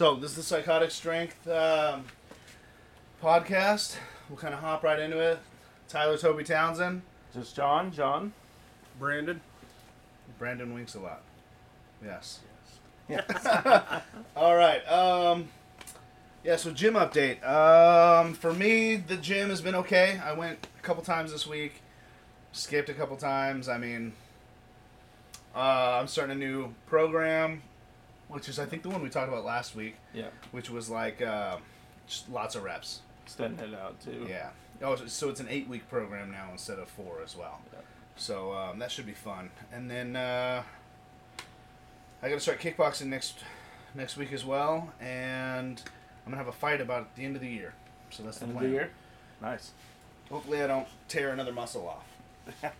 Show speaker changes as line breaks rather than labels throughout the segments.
right, man. So this is the Psychotic Strength um, podcast. We'll kind of hop right into it. Tyler Toby Townsend,
Just John, John.
Brandon.
Brandon winks a lot. Yes. Yes. All right. Um, yeah. So gym update. Um, for me, the gym has been okay. I went a couple times this week. Skipped a couple times. I mean, uh, I'm starting a new program, which is I think the one we talked about last week,
Yeah.
which was like uh, just lots of reps.
Extending it out too.
Yeah. Oh, so it's an eight week program now instead of four as well.
Yeah.
So um, that should be fun. And then uh, I got to start kickboxing next next week as well, and I'm gonna have a fight about at the end of the year. So that's the
End of the year. Nice.
Hopefully, I don't tear another muscle off.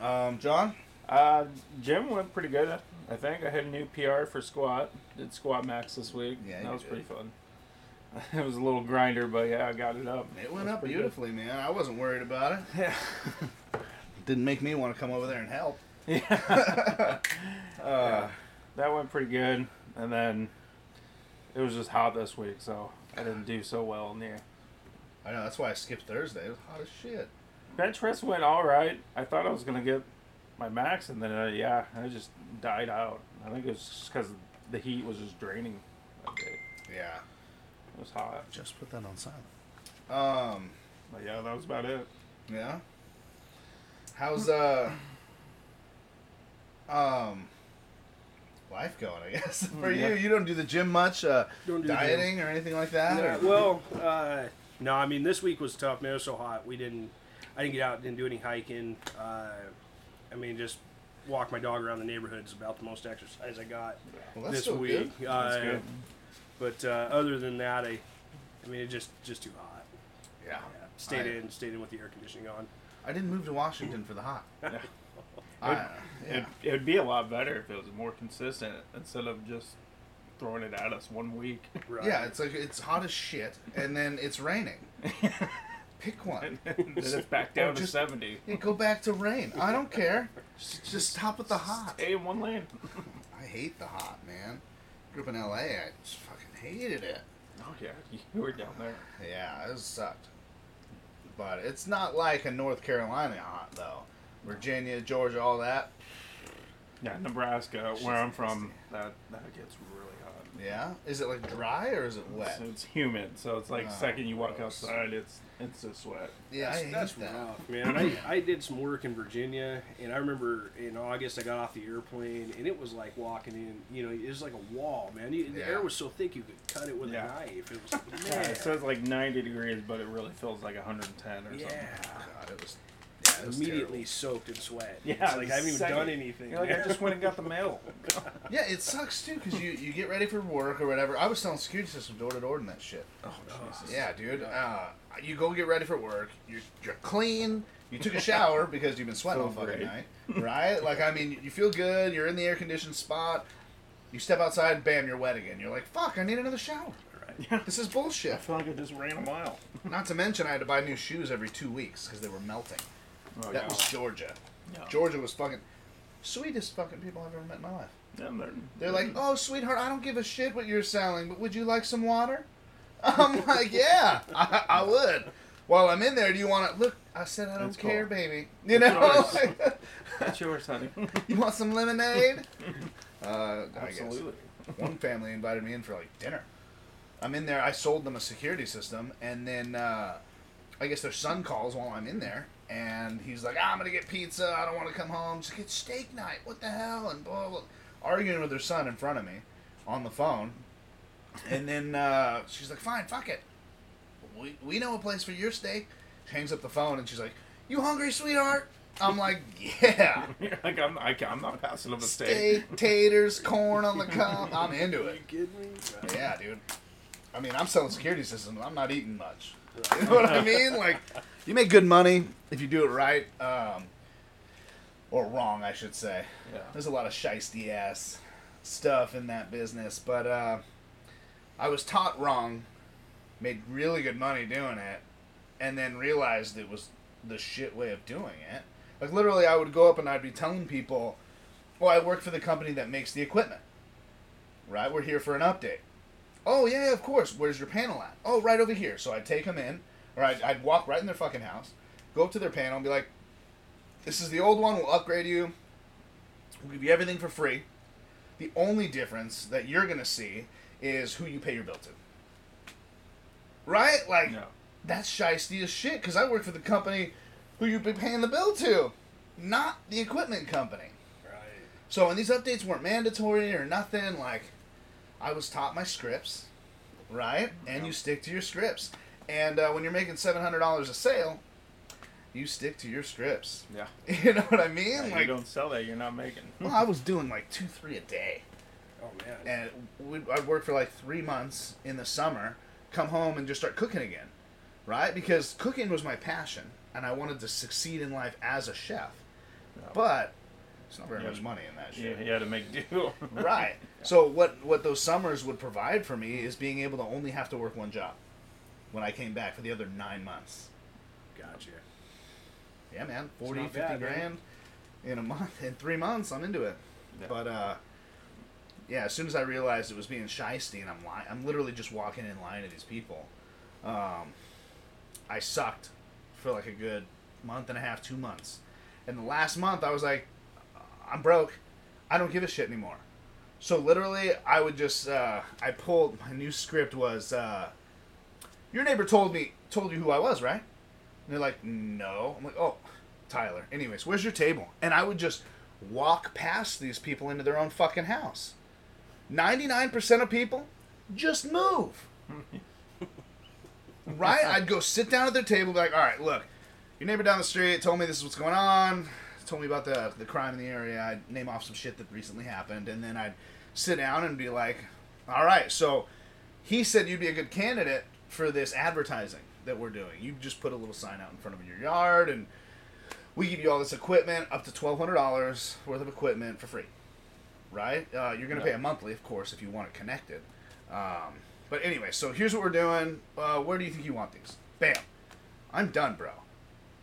um, John.
Uh, gym went pretty good. I think I hit a new PR for squat. Did squat max this week.
Yeah,
that was
did.
pretty fun. It was a little grinder, but yeah, I got it up.
It went up
pretty good.
beautifully, man. I wasn't worried about it.
Yeah.
Didn't make me want to come over there and help.
yeah.
Uh,
That went pretty good, and then it was just hot this week, so I didn't do so well in there.
I know that's why I skipped Thursday. It was hot as shit.
Bench press went all right. I thought I was gonna get my max, and then uh, yeah, I just died out. I think it was just because the heat was just draining that day.
Yeah.
It was hot,
Just put that on silent. Um.
but yeah, that was about it.
Yeah. How's uh um life going? I guess for
Yeah.
you, you don't do the gym much, uh,
Don't do
dieting or anything like that.
Yeah, well, uh, no, I mean this week was tough. Man, it was so hot. We didn't. I didn't get out. Didn't do any hiking. Uh, I mean, just walk my dog around the neighborhood is about the most exercise I got
Well, that's
this
still
week.
good.
Uh,
That's good.
But uh, other than that, I, I mean, it just just too hot.
Yeah.
Yeah, stayed
I-
in, stayed in with the air conditioning on.
I didn't move to Washington for the hot.
Yeah.
I, yeah.
It, it would be a lot better if it was more consistent instead of just throwing it at us one week.
Right.
yeah, it's like it's hot as shit, and then it's raining. Pick one.
and then it's back down
Or
to 70.
Yeah, go back to rain. I don't care. Just, just stop with the hot.
Stay in one lane.
I hate the hot, man. Grew up in LA. I just fucking hated it.
Oh, yeah, you were down there.
Yeah, it sucked. But it's not like a North Carolina hot though. Virginia, Georgia, all that.
Yeah, Nebraska, where I'm from, that, that gets really hot.
Yeah. Is it like dry or is it wet?
So it's humid, so it's like
Oh,
second you walk
gross.
outside, it's it's a sweat.
Yeah,
that's,
I hate
that's
that.
rough, man. I, I did some work in Virginia, and I remember in August I got off the airplane, and it was like walking in. You know, it was like a wall, man. You, The
Yeah.
air was so thick you could cut it with
Yeah.
a knife. It was like,
Yeah, it says like 90 degrees, but it really feels like 110 or
yeah.
something.
God, it was. Yeah, it was
Immediately soaked in sweat.
Yeah,
it's like I haven't even
second.
done anything.
You're like, I just went and got the mail.
Yeah, it sucks too because you you get ready for work or whatever. I was selling security system door to door and that shit.
oh, Jesus.
Yeah, dude. Uh, you go get ready for work. You're, you're clean. You took a shower because you've been sweating
So
all fucking
great.
night, right? Like, I mean, you feel good. You're in the air conditioned spot. You step outside, bam, you're wet again. You're like, fuck, I need another shower.
Yeah.
This is bullshit.
I feel like I just ran a mile.
Not to mention, I had to buy new shoes every two weeks because they were melting.
Oh,
That
yeah.
was Georgia.
Yeah.
Georgia was fucking sweetest fucking people I've ever met in my life.
Yeah, they're,
They're like, oh, sweetheart, I don't give a shit what you're selling, but would you like some water? I'm like, yeah, I, I would. While I'm in there, do you want to look? I said I don't
That's
care,
cool.
baby. You
That's
know,
yours. That's yours, honey.
you want some lemonade? Uh,
Absolutely.
one family invited me in for like dinner. I'm in there. I sold them a security system, and then uh, I guess their son calls while I'm in there, and he's like, "Ah, "I'm gonna get pizza. I don't want to come home. Just get steak night. What the hell?" And blah, blah, arguing with their son in front of me on the phone, and then uh, she's like, "Fine, fuck it. We we know a place for your steak." She hangs up the phone, and she's like, "You hungry, sweetheart?" I'm like, "Yeah."
You're like, I'm, I, I'm not passing up a steak.
Steak, taters, corn on the cob. I'm into
Are
it.
you kidding me?
Yeah, dude. I mean, I'm selling security systems. I'm not eating much. You know what I mean? Like, you make good money if you do it right, um, or wrong, I should say.
Yeah.
There's a lot of shisty ass stuff in that business, but uh, I was taught wrong, made really good money doing it, and then realized it was the shit way of doing it. Like literally, I would go up and I'd be telling people, "Oh, I work for the company that makes the equipment." right? We're here for an update. Oh yeah, of course. Where's your panel at? Oh, right over here. So I'd take them in, or I'd, I'd walk right in their fucking house, go up to their panel, and be like, "This is the old one. We'll upgrade you. We'll give you everything for free. The only difference that you're gonna see is who you pay your bill to. Right? Like
No.
that's shisty as shit. Because I work for the company who you've been paying the bill to, not the equipment company.
Right.
So when these updates weren't mandatory or nothing, like I was taught my scripts, right? And you stick to your scripts. And uh, when you're making seven hundred dollars a sale, you stick to your scripts.
Yeah.
You know what I mean?
Yeah,
like,
you don't sell that, you're not making.
well, I was doing like two, three a day,
Oh man.
and we'd, I'd work for like three months in the summer, come home and just start cooking again, right? Because cooking was my passion, and I wanted to succeed in life as a chef.
Yeah.
But it's not very
Yeah.
much money in that
Yeah,
shit.
you had to make do.
Right. So what what those summers would provide for me is being able to only have to work one job when I came back for the other nine months.
Gotcha.
Yeah, man, 40, 50
bad, man.
grand in a month, in three months, I'm into it.
Yeah.
But uh, yeah, as soon as I realized it was being shisty, and I'm lying, I'm literally just walking in line to these people. Um, I sucked for like a good month and a half, two months, and the last month I was like, I'm broke. I don't give a shit anymore. So literally, I would just uh, I pulled my new script was uh, your neighbor told me told you who I was, right? And they're like, no. I'm like, oh, Tyler. Anyways, where's your table? And I would just walk past these people into their own fucking house. 99% of people just move. right? I'd go sit down at their table be like, all right, look, your neighbor down the street told me this is what's going on. Told me about the, the crime in the area. I'd name off some shit that recently happened. And then I'd sit down and be like, all right, so he said you'd be a good candidate for this advertising that we're doing. You just put a little sign out in front of your yard, and we give you all this equipment, up to twelve hundred dollars worth of equipment for free. Right? Uh, you're gonna pay a monthly, of course, if you want it connected. Um, but anyway, so here's what we're doing. Uh, where do you think you want these? Bam. I'm done, bro.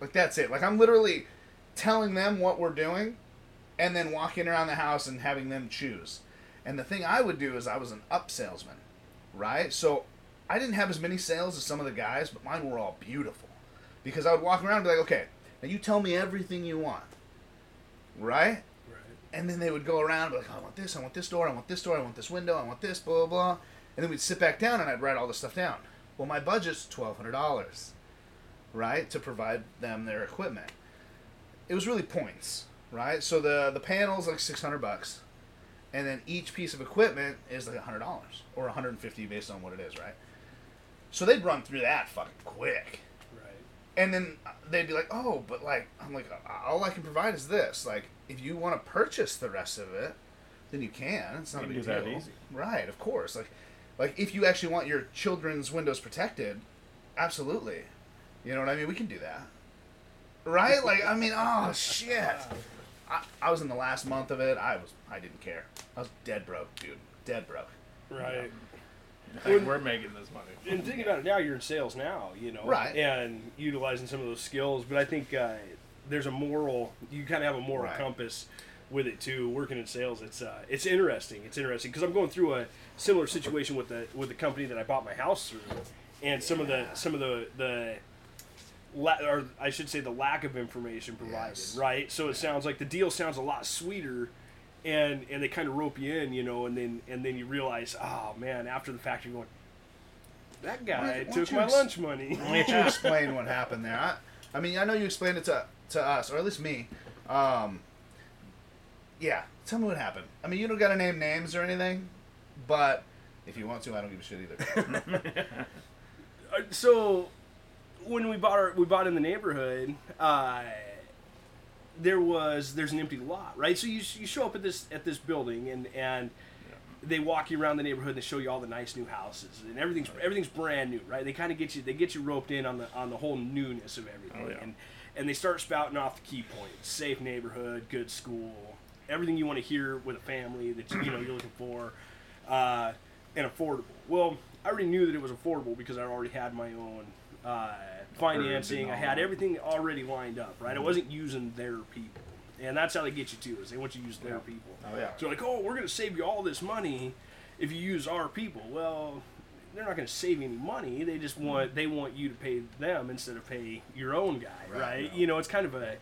Like that's it. Like I'm literally telling them what we're doing, and then walking around the house and having them choose. And the thing I would do is I was an up salesman, right? So I didn't have as many sales as some of the guys, but mine were all beautiful. Because I would walk around and be like, okay, now you tell me everything you want, right?
Right.
And then they would go around and be like, oh, I want this, I want this door, I want this door, I want this window, I want this, blah, blah, blah. And then we'd sit back down and I'd write all this stuff down. Well, my budget's $1,200, right, to provide them their equipment. It was really points, right? So the, the panel's like 600 bucks. And then each piece of equipment is like $100 or 150 based on what it is, right? So they'd run through that fucking quick.
Right.
And then they'd be like, "Oh, but like, I'm like, all I can provide is this. Like, if you want to purchase the rest of it, then you can. It's not
You
a big
do that
deal,
easy.
right? Of course. Like, like if you actually want your children's windows protected, absolutely. You know what I mean? We can do that, right? Like, I mean, oh shit. I, I was in the last month of it. I was, I didn't care. I was dead broke, dude. Dead broke.
Right.
Like, we're making this money.
And thinking about it now, you're in sales now, you know,
Right.
And utilizing some of those skills, but I think uh, there's a moral. You kind of have a moral
Right.
compass with it too. Working in sales, it's uh, it's interesting. It's interesting because I'm going through a similar situation with the with the company that I bought my house through, and some of the some of the the. La- or I should say the lack of information provided,
Yes.
right? So it sounds like the deal sounds a lot sweeter, and and they kind of rope you in, you know, and then and then you realize, oh man, after the fact you're going, that guy
Why- why
took
don't
my
ex-
lunch money.
Why don't you explain what happened there? I, I mean, I know you explained it to, to us, or at least me. Um, yeah, tell me what happened. I mean, you don't got to name names or anything, but if you want to, I don't give a shit either.
Uh, so when we bought our we bought in the neighborhood, uh, there was there's an empty lot, right? So you you show up at this at this building and and they walk you around the neighborhood and they show you all the nice new houses and everything's everything's brand new, right? They kind of get you they get you roped in on the on the whole newness of everything
Oh, yeah.
and and they start spouting off the key points: safe neighborhood, good school, everything you want to hear with a family that you know you're looking for, uh, and affordable. Well, I already knew that it was affordable because I already had my own uh, financing. I had everything already lined up, right? I mm-hmm. wasn't using their people, and that's how they get you too. Is they want you to use their people.
Oh, yeah.
So like, oh, we're gonna save you all this money if you use our people, well, they're not going to save any money. They just mm-hmm. want they want you to pay them instead of pay your own guy, right?
Right, no.
You know, it's kind of a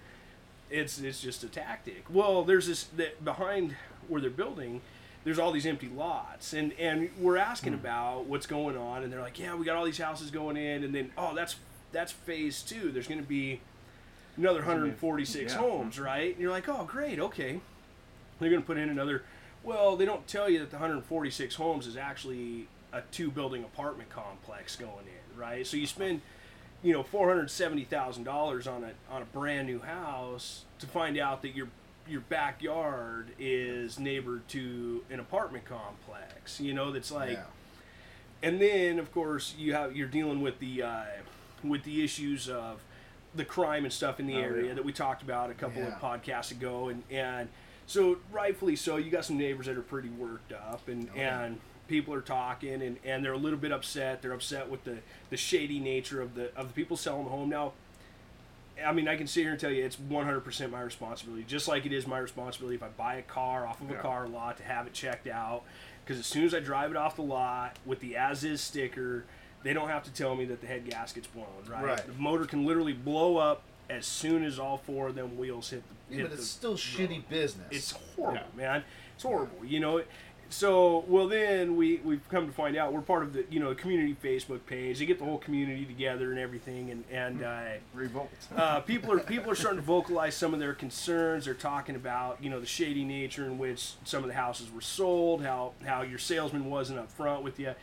it's it's just a tactic. Well, there's this that behind where they're building. There's all these empty lots, and and we're asking mm. about what's going on, and they're like, yeah, we got all these houses going in, and then oh, that's that's phase two. There's going to be another 146
yeah.
homes, right? And you're like, oh, great, okay. They're going to put in another. Well, they don't tell you that the 146 homes is actually a two-building apartment complex going in, right? So you spend, you know, four hundred seventy thousand dollars on a on a brand new house to find out that your your backyard is neighbor to an apartment complex. You know, that's like
yeah.
and then of course you have you're dealing with the uh, with the issues of the crime and stuff in the
Oh,
area
yeah.
that we talked about a couple
Yeah.
of podcasts ago and and so rightfully so you got some neighbors that are pretty worked up and
Oh, yeah.
and people are talking and and they're a little bit upset they're upset with the the shady nature of the of the people selling the home now I mean, I can sit here and tell you it's 100% my responsibility, just like it is my responsibility if I buy a car off of a car lot to have it checked out. Because as soon as I drive it off the lot with the as is sticker, they don't have to tell me that the head gasket's blown, right?
Right.
The motor can literally blow up as soon as all four of them wheels hit the.
Yeah,
hit
but it's still
road.
shitty business.
It's horrible,
Yeah.
man. It's horrible. You know. So well, then we we've come to find out we're part of the you know the community Facebook page. They get the whole community together and everything, and and uh,
Revolt.
uh, people are people are starting to vocalize some of their concerns. They're talking about you know the shady nature in which some of the houses were sold, how how your salesman wasn't up front with you,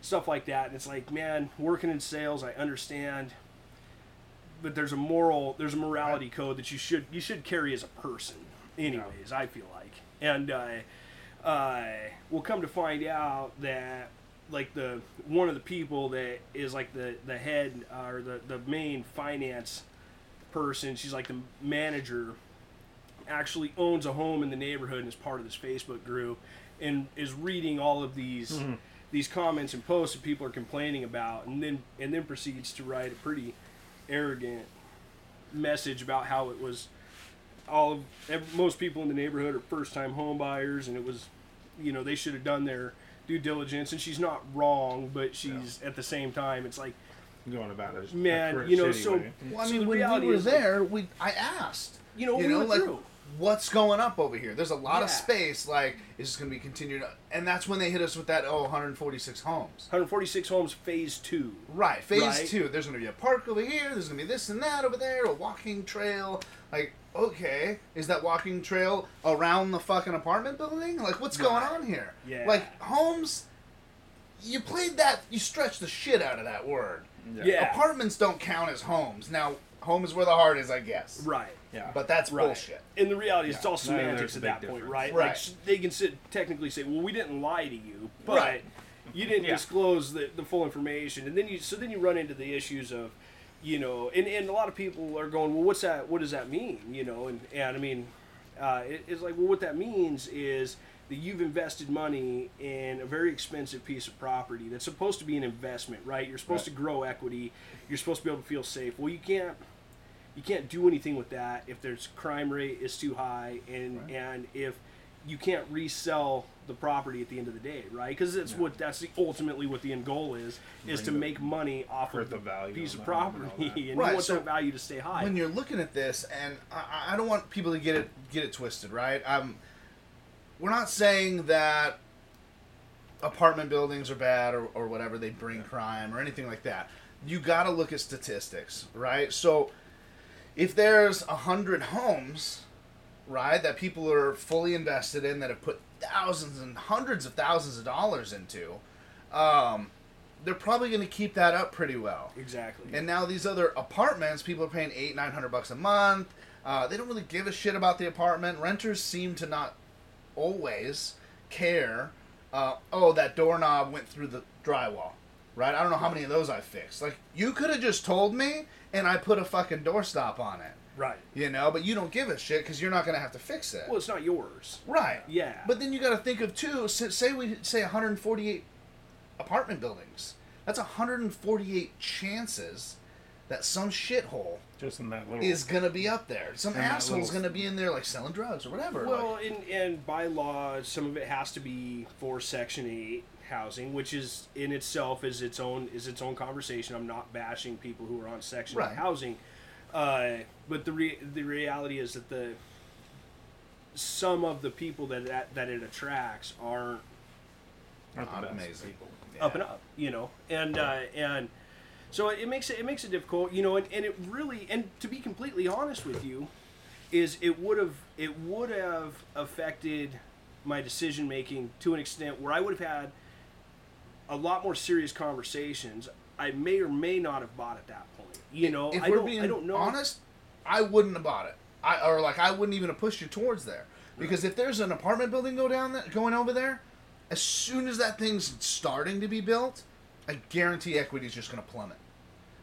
stuff like that. And it's like, man, working in sales, I understand, but there's a moral, there's a morality code that you should you should carry as a person. Anyways, I feel like, and uh, uh, we'll come to find out that like the one of the people that is like the the head uh, or the the main finance person she's like the manager actually owns a home in the neighborhood and is part of this facebook group and is reading all of these these comments and posts that people are complaining about and then and then proceeds to write a pretty arrogant message about how it was all of most people in the neighborhood are first time homebuyers, and it was you know they should have done their due diligence and she's not wrong but she's at the same time it's like
Going about it.
Man, you know, so-
Way.
Well, I mean,
the
when we were
is, like-
there, we I asked.
you know,
you
we
know,
went
like
through.
What's going up over here? There's a lot of space. Like, is this going to be continued? And that's when they hit us with that oh, 146 homes.
146 homes phase two
Right, phase
Right.
two. There's going to be a park over here. There's going to be this and that over there. A walking trail. Like, okay, is that walking trail around the fucking apartment building? Like, what's going on here?
Yeah.
Like homes. You played that. You stretched the shit out of that word.
Yeah.
Apartments don't count as homes. Now, home is where the heart is, I guess.
right
Yeah.
But that's
right
bullshit.
and the reality is it's all
No, there's
semantics
a
at
big
that point right,
Right.
like they can sit technically say well we didn't lie to you but
Right.
you didn't
Yeah.
disclose the, the full information and then you so then you run into the issues of you know and, and a lot of people are going well what's that what does that mean you know and, and i mean uh, it, it's like well what that means is that you've invested money in a very expensive piece of property that's supposed to be an investment right you're supposed
Right.
to grow equity you're supposed to be able to feel safe well you can't you can't do anything with that if there's crime rate is too high and
Right.
and if you can't resell the property at the end of the day right because that's what that's the, ultimately what the end goal is is
Bring
to
the-
make money off of
the
the
value
piece of
the home and
property and
Right,
you want
so
that value to stay high
when you're looking at this, and I, I don't want people to get it get it twisted, right? Um, we're not saying that apartment buildings are bad or, or whatever they bring crime or anything like that. You got to look at statistics, right? So if there's a hundred homes, right, that people are fully invested in that have put thousands and hundreds of thousands of dollars into, um, they're probably going to keep that up pretty well.
exactly
And now these other apartments, people are paying eight, nine hundred bucks a month. Uh, they don't really give a shit about the apartment. Renters seem to not always care. Uh, oh, that doorknob went through the drywall, right? I don't know how many of those I fixed. Like you could have just told me, and I put a fucking doorstop on it,
right
you know. But you don't give a shit because you're not gonna have to fix it,
well it's not yours
right?
yeah
But then you got to think of too. Say we say 148 apartment buildings. That's 148 chances that some shithole
Just in that little.
is gonna be up there. Some asshole's gonna be in there like selling drugs or whatever.
Well,
like,
and, and by law, some of it has to be for Section Eight housing, which is in itself is its own is its own conversation. I'm not bashing people who are on Section
Right.
Eight housing, uh, but the re- the reality is that the some of the people that that, that it attracts aren't
Not the best
amazing.
people.
up and up, you know, and uh, and so it makes it it makes it difficult, you know, and, and it really and to be completely honest with you, is it would have it would have affected my decision making to an extent where I would have had a lot more serious conversations. I may or may not have bought at that point, you know.
if
I
we're
don't
being
I don't know.
honest, I wouldn't have bought it. I or like I wouldn't even have pushed you towards there because if there's an apartment building go down there, going over there, as soon as that thing's starting to be built, I guarantee equity is just going to plummet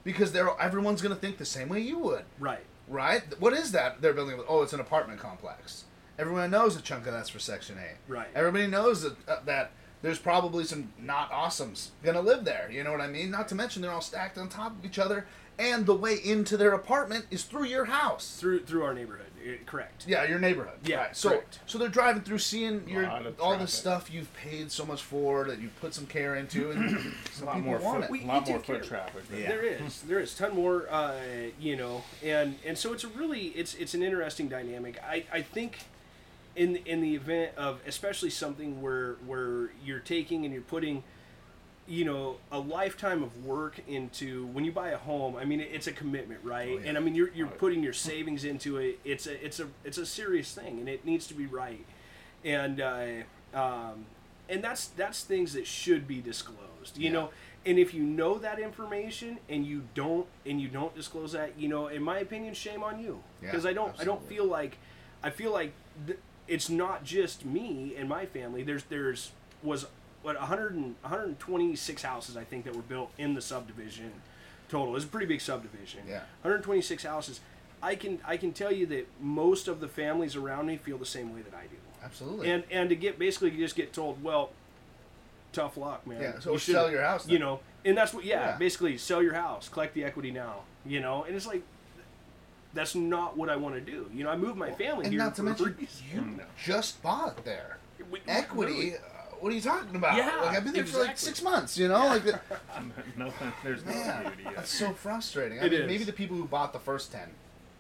because they're everyone's going to think the same way you would,
Right.
right? What is that they're building? Oh, it's an apartment complex. Everyone knows a chunk of that's for Section Eight.
Right.
Everybody knows that uh, that there's probably some not awesomes gonna live there. You know what I mean? Not to mention they're all stacked on top of each other, and the way into their apartment is through your house.
Through through our neighborhood, eh, correct.
Yeah, your neighborhood.
Yeah,
Right. So
correct.
so they're driving through, seeing your all the stuff you've paid so much for that you've put some care into, and
A lot more
want
foot,
it.
We-
a lot
we
more foot
care-
traffic. than-
Yeah.
There is, there is ton more, uh, you know, and and so it's a really, it's it's an interesting dynamic. I I think, in in the event of especially something where where you're taking and you're putting, you know, a lifetime of work into when you buy a home. I mean, it's a commitment, right?
Oh, yeah.
And I mean, you're you're putting your savings into it. It's a it's a it's a serious thing, and it needs to be right. And uh, um, and that's that's things that should be disclosed. You
Yeah.
know, and if you know that information and you don't and you don't disclose that, you know, in my opinion, shame on you.
Yeah,
Because I don't I don't feel like I feel like th- it's not just me and my family. There's there's was what 100 and, 126 houses I think that were built in the subdivision total. It's a pretty big subdivision.
Yeah.
126 houses. I can I can tell you that most of the families around me feel the same way that I do.
Absolutely.
And and to get basically you just get told, well, tough luck, man.
Yeah, so
You
sell your house
You know, and that's what yeah,
Yeah.
basically sell your house, collect the equity now. You know, and it's like that's not what I want to do. You know, I moved my family
and
here
not to
for a
mention, you
No.
just bought there.
We-
Equity.
literally.
Uh, what are you talking about?
Yeah,
like I've been there for like six months. You know, like the,
Nothing. There's no
Man,
beauty yet.
that's so frustrating. I
It
mean,
is.
maybe the people who bought the first ten,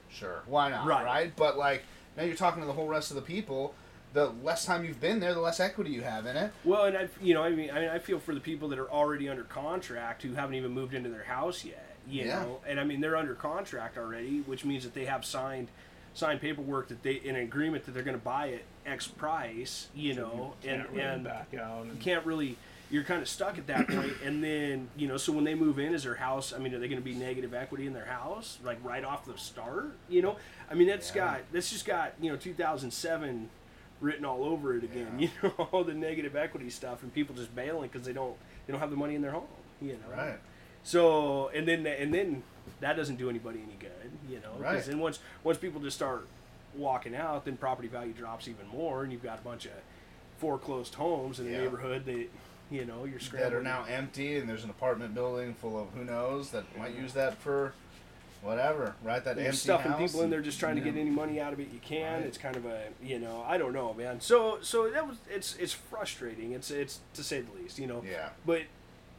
sure, why not,
Right.
right? But like now you're talking to the whole rest of the people. The less time you've been there, the less equity you have in it.
Well, and I, you know, I mean, I mean, I feel for the people that are already under contract who haven't even moved into their house yet. You
Yeah.
know, and I mean, they're under contract already, which means that they have signed signed paperwork that they in an agreement that they're going to buy at X price. You know, and
Can't really
and
back out.
you can't really. You're kind of stuck at that point, and then you know. So when they move in, is their house? I mean, are they going to be negative equity in their house, like right off the start? You know, I mean, that's
Yeah.
got that's just got you know 2007 written all over it again.
Yeah.
You know, all the negative equity stuff, and people just bailing because they don't they don't have the money in their home. You know,
Right.
So and then and then that doesn't do anybody any good. You know,
Right.
then once once people just start walking out, then property value drops even more, and you've got a bunch of foreclosed homes in the
Yeah.
neighborhood that you know you're
That are now empty, and there's an apartment building full of who knows that might use that for whatever, right? That
You're
empty
stuffing
house
people in there just trying to
yeah.
get any money out of it you can.
Right.
It's kind of a you know I don't know man. So so that was it's it's frustrating. It's it's to say the least. You know.
Yeah.
But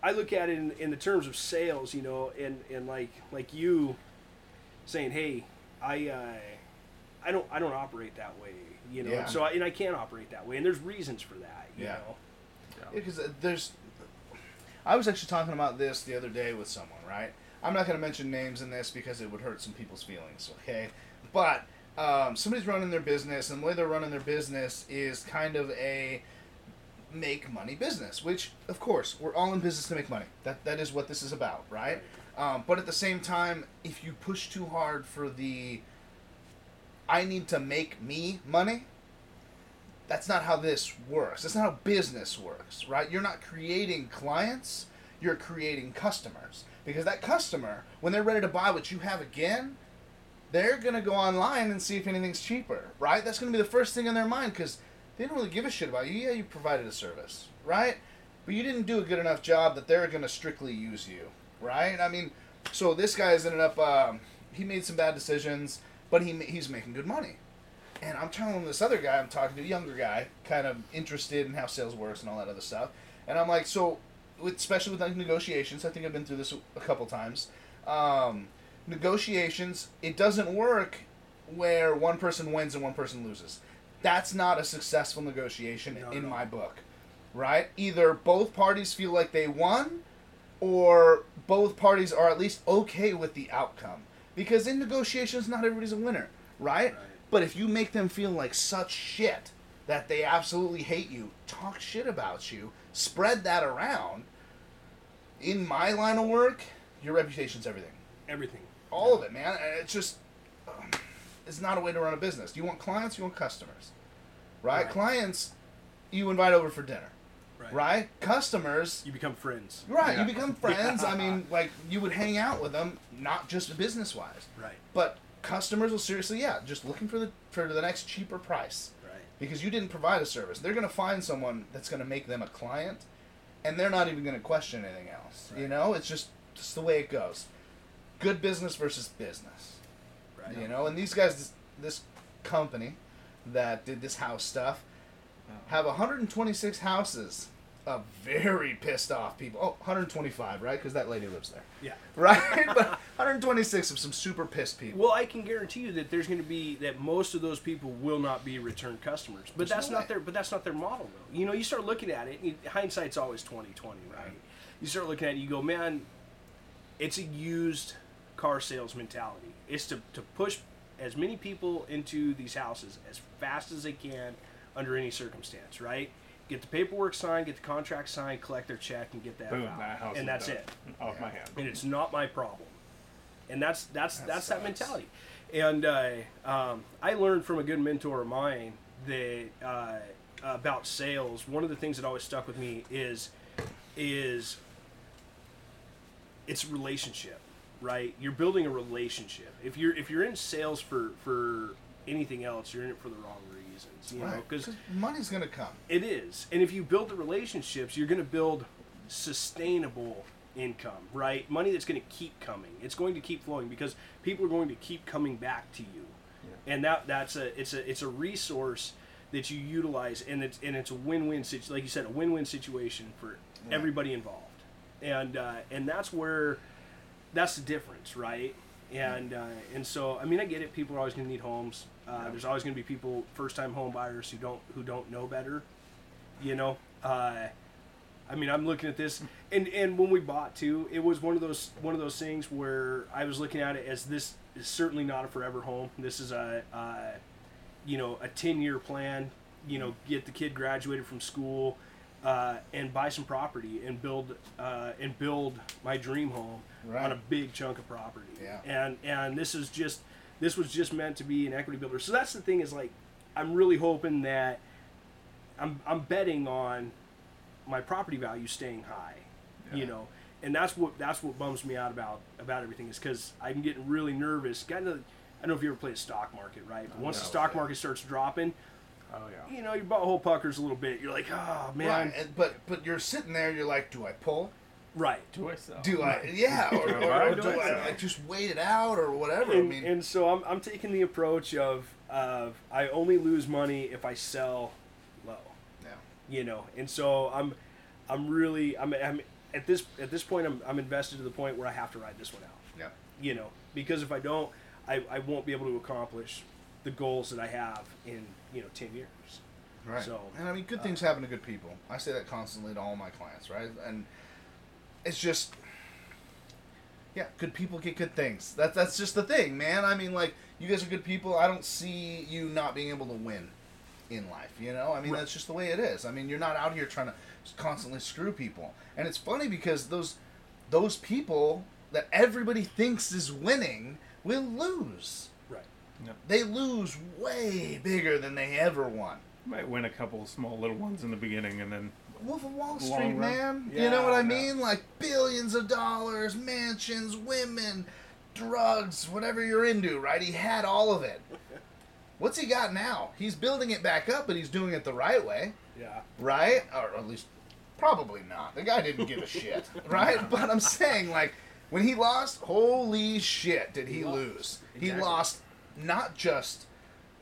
I look at it in, in the terms of sales. You know, and and like like you saying, hey, I uh, I don't I don't operate that way. You know.
Yeah.
So I, and I can't operate that way, and there's reasons for that. You
Yeah.
know.
because there's. I was actually talking about this the other day with someone, right? I'm not going to mention names in this because it would hurt some people's feelings, okay? But um, somebody's running their business, and the way they're running their business is kind of a make money business, which, of course, we're all in business to make money. That that is what this is about, right? Um, but at the same time, if you push too hard for the I need to make me money, that's not how this works. That's not how business works, right? You're not creating clients, you're creating customers. Because that customer, when they're ready to buy what you have again, they're going to go online and see if anything's cheaper, right? That's going to be the first thing in their mind because they don't really give a shit about you. Yeah, you provided a service, right? But you didn't do a good enough job that they're going to strictly use you, right? I mean, so this guy's ended up. Um, he made some bad decisions, but he he's making good money. And I'm telling this other guy I'm talking to, a younger guy, kind of interested in how sales works and all that other stuff. And I'm like, so, with, especially with like negotiations, I think I've been through this a couple times. Um, negotiations, it doesn't work where one person wins and one person loses. That's not a successful negotiation
No,
in
no.
my book, right? Either both parties feel like they won, or both parties are at least okay with the outcome. Because in negotiations, not everybody's a winner, right?
Right.
But if you make them feel like such shit that they absolutely hate you, talk shit about you, spread that around, in my line of work, your reputation's everything.
Everything.
All of it, man. It's just, um, it's not a way to run a business. You want clients, you want customers, right?
Right.
Clients, you invite over for dinner,
Right.
right? Customers,
You become friends.
right?
Yeah.
You become friends. I mean, like you would hang out with them, not just business wise,
Right.
but customers will seriously, yeah, just looking for the for the next cheaper price
Right.
because you didn't provide a service. They're going to find someone that's going to make them a client, and they're not even going to question anything else. You know, it's just just the way it goes. Good business versus business.
Right.
You know, and these guys, this, this company that did this house stuff, oh. have 126 houses of very pissed off people. Oh, 125, right? Because that lady lives there,
Yeah.
right? but 126 of some super pissed people.
Well, I can guarantee you that there's going to be that most of those people will not be return customers. But
There's
that's
no
not
way.
their but that's not their model though. You know, you start looking at it, you, hindsight's always 2020, right? You start looking at it, you go, "Man, it's a used car sales mentality. It's to to push as many people into these houses as fast as they can under any circumstance, right? Get the paperwork signed, get the contract signed, collect their check and get that
Boom,
out.
that house
and that's it
Off my hand.
and it's not my problem. And that's that's
That
that's that mentality. And uh, um, I learned from a good mentor of mine that uh, about sales. One of the things that always stuck with me is is it's relationship, right? You're building a relationship. If you're if you're in sales for for anything else, you're in it for the wrong reasons. You know,
Right,
because
'cause money's going to come.
it is. And if you build the relationships, you're going to build sustainable income, right? Money that's going to keep coming. It's going to keep flowing because people are going to keep coming back to you. And that that's a it's a it's a resource that you utilize and it's and it's a win-win situation. like you said a win-win situation for everybody involved. And uh, and that's where that's the difference, right? And uh, and so I mean I get it. People are always going to need homes. Uh, There's always going to be people first-time home buyers who don't who don't know better. You know, uh, I mean I'm looking at this, and and when we bought too, it was one of those one of those things where I was looking at it as this is certainly not a forever home. This is a uh, you know a 10-year plan. You know, get the kid graduated from school. Uh, and buy some property and build uh, and build my dream home
Right.
on a big chunk of property.
Yeah.
And and this is just this was just meant to be an equity builder. So that's the thing is like I'm really hoping that I'm I'm betting on my property value staying high. You know, and that's what that's what bums me out about about everything is because I'm getting really nervous. Of, I don't know if you ever played the stock market, right? But once the stock
yeah.
market starts dropping,
Oh yeah.
you know, your butthole puckers a little bit. You're like, oh man,
Right. But but you're sitting there. You're like, do I pull?
right.
Do I sell?
Do I? Yeah. Or,
Do I
or, or
Do
do
I
I like just wait it out or whatever? I
and,
mean,
and so I'm, I'm taking the approach of of I only lose money if I sell low,
yeah.
you know. And so I'm I'm really I'm, I'm at this at this point I'm, I'm invested to the point where I have to ride this one out,
Yeah.
you know, because if I don't, I, I won't be able to accomplish the goals that I have in you know ten years.
Right.
So,
and I mean, good uh, things happen to good people. I say that constantly to all my clients, right? And it's just, yeah, good people get good things. That that's just the thing, man. I mean, like you guys are good people. I don't see you not being able to win in life. You know, I mean,
Right.
that's just the way it is. I mean, you're not out here trying to constantly screw people. And it's funny because those those people that everybody thinks is winning will lose.
Right.
They lose way bigger than they ever won.
Might win a couple of small little ones in the beginning, and then
Wolf of Wall Street, man. you know what I
yeah.
mean? Like billions of dollars, mansions, women, drugs, whatever you're into, right? He had all of it. What's he got now? He's building it back up, but he's doing it the right way,
Yeah.
right? Or at least, probably not. The guy didn't give a shit, right? But I'm saying, like, When he lost, holy shit, did he,
He
lose? He lost not just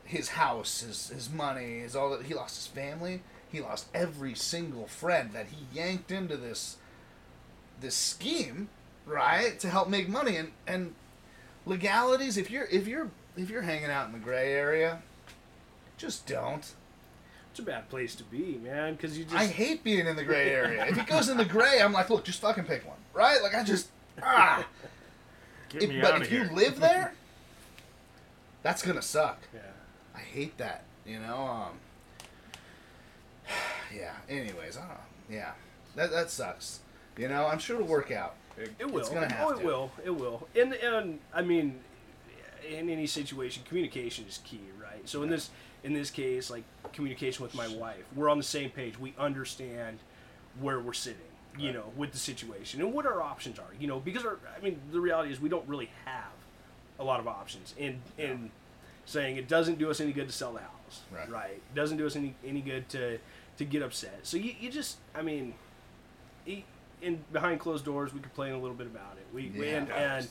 his house, his his money, his all that. He lost his family. He lost every single friend that he yanked into this this scheme, right, to help make money and and legalities. If you're if you're if you're hanging out in the gray area, just don't.
It's a bad place to be, man, because you just
I hate being in the gray area. if it goes in the gray, I'm like, look, just fucking pick one, right? Like I just ah.
Get
If-
me
but
out
if
of
you
here.
live there, that's gonna suck.
yeah.
I hate that. You know. Um. Yeah. Anyways, I don't know. Yeah. That that sucks. You know, I'm sure it'll work out.
It will.
It's gonna have
oh, it
to.
will. It will. And and I mean, in any situation, communication is key, right? So in this in this case, like communication with my wife, we're on the same page. We understand where we're sitting, you
Right.
know, with the situation and what our options are, you know, because our, I mean, the reality is we don't really have a lot of options, and and saying it doesn't do us any good to sell the house,
Right.
Right. It doesn't do us any any good to to get upset. So you, you just, I mean, in behind closed doors, we complain a little bit about it. We, we and, and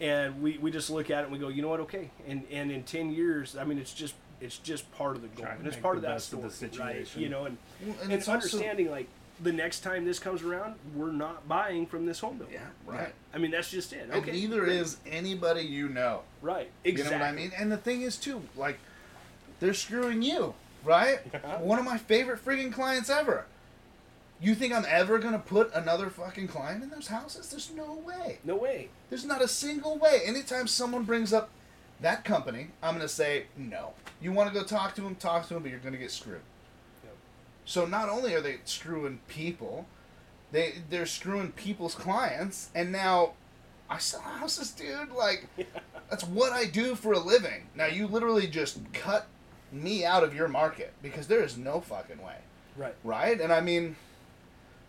and we, we just look at it and we go, you know what? Okay, and and in ten years, I mean, it's just it's just part of the goal, and it's part of that
best of
story,
the
right?
situation.
You know, and
Well,
and,
it's also-
understanding like the next time this comes around, we're not buying from this home builder.
Yeah, right.
I mean, that's just it.
And
Okay,
neither
great.
is anybody you know.
right.
You
Exactly.
know what I mean? And the thing is too, like, they're screwing you, right? One of my favorite friggin' clients ever. You think I'm ever gonna put another fucking client in those houses? There's no way.
No way.
There's not a single way. Anytime someone brings up that company, I'm gonna say no. You want to go talk to him, talk to him, but you're gonna get screwed. So not only are they screwing people, they they're screwing people's clients, and now I sell houses, dude. Like that's what I do for a living. Now you literally just cut me out of your market because there is no fucking way,
Right.
right? And I mean,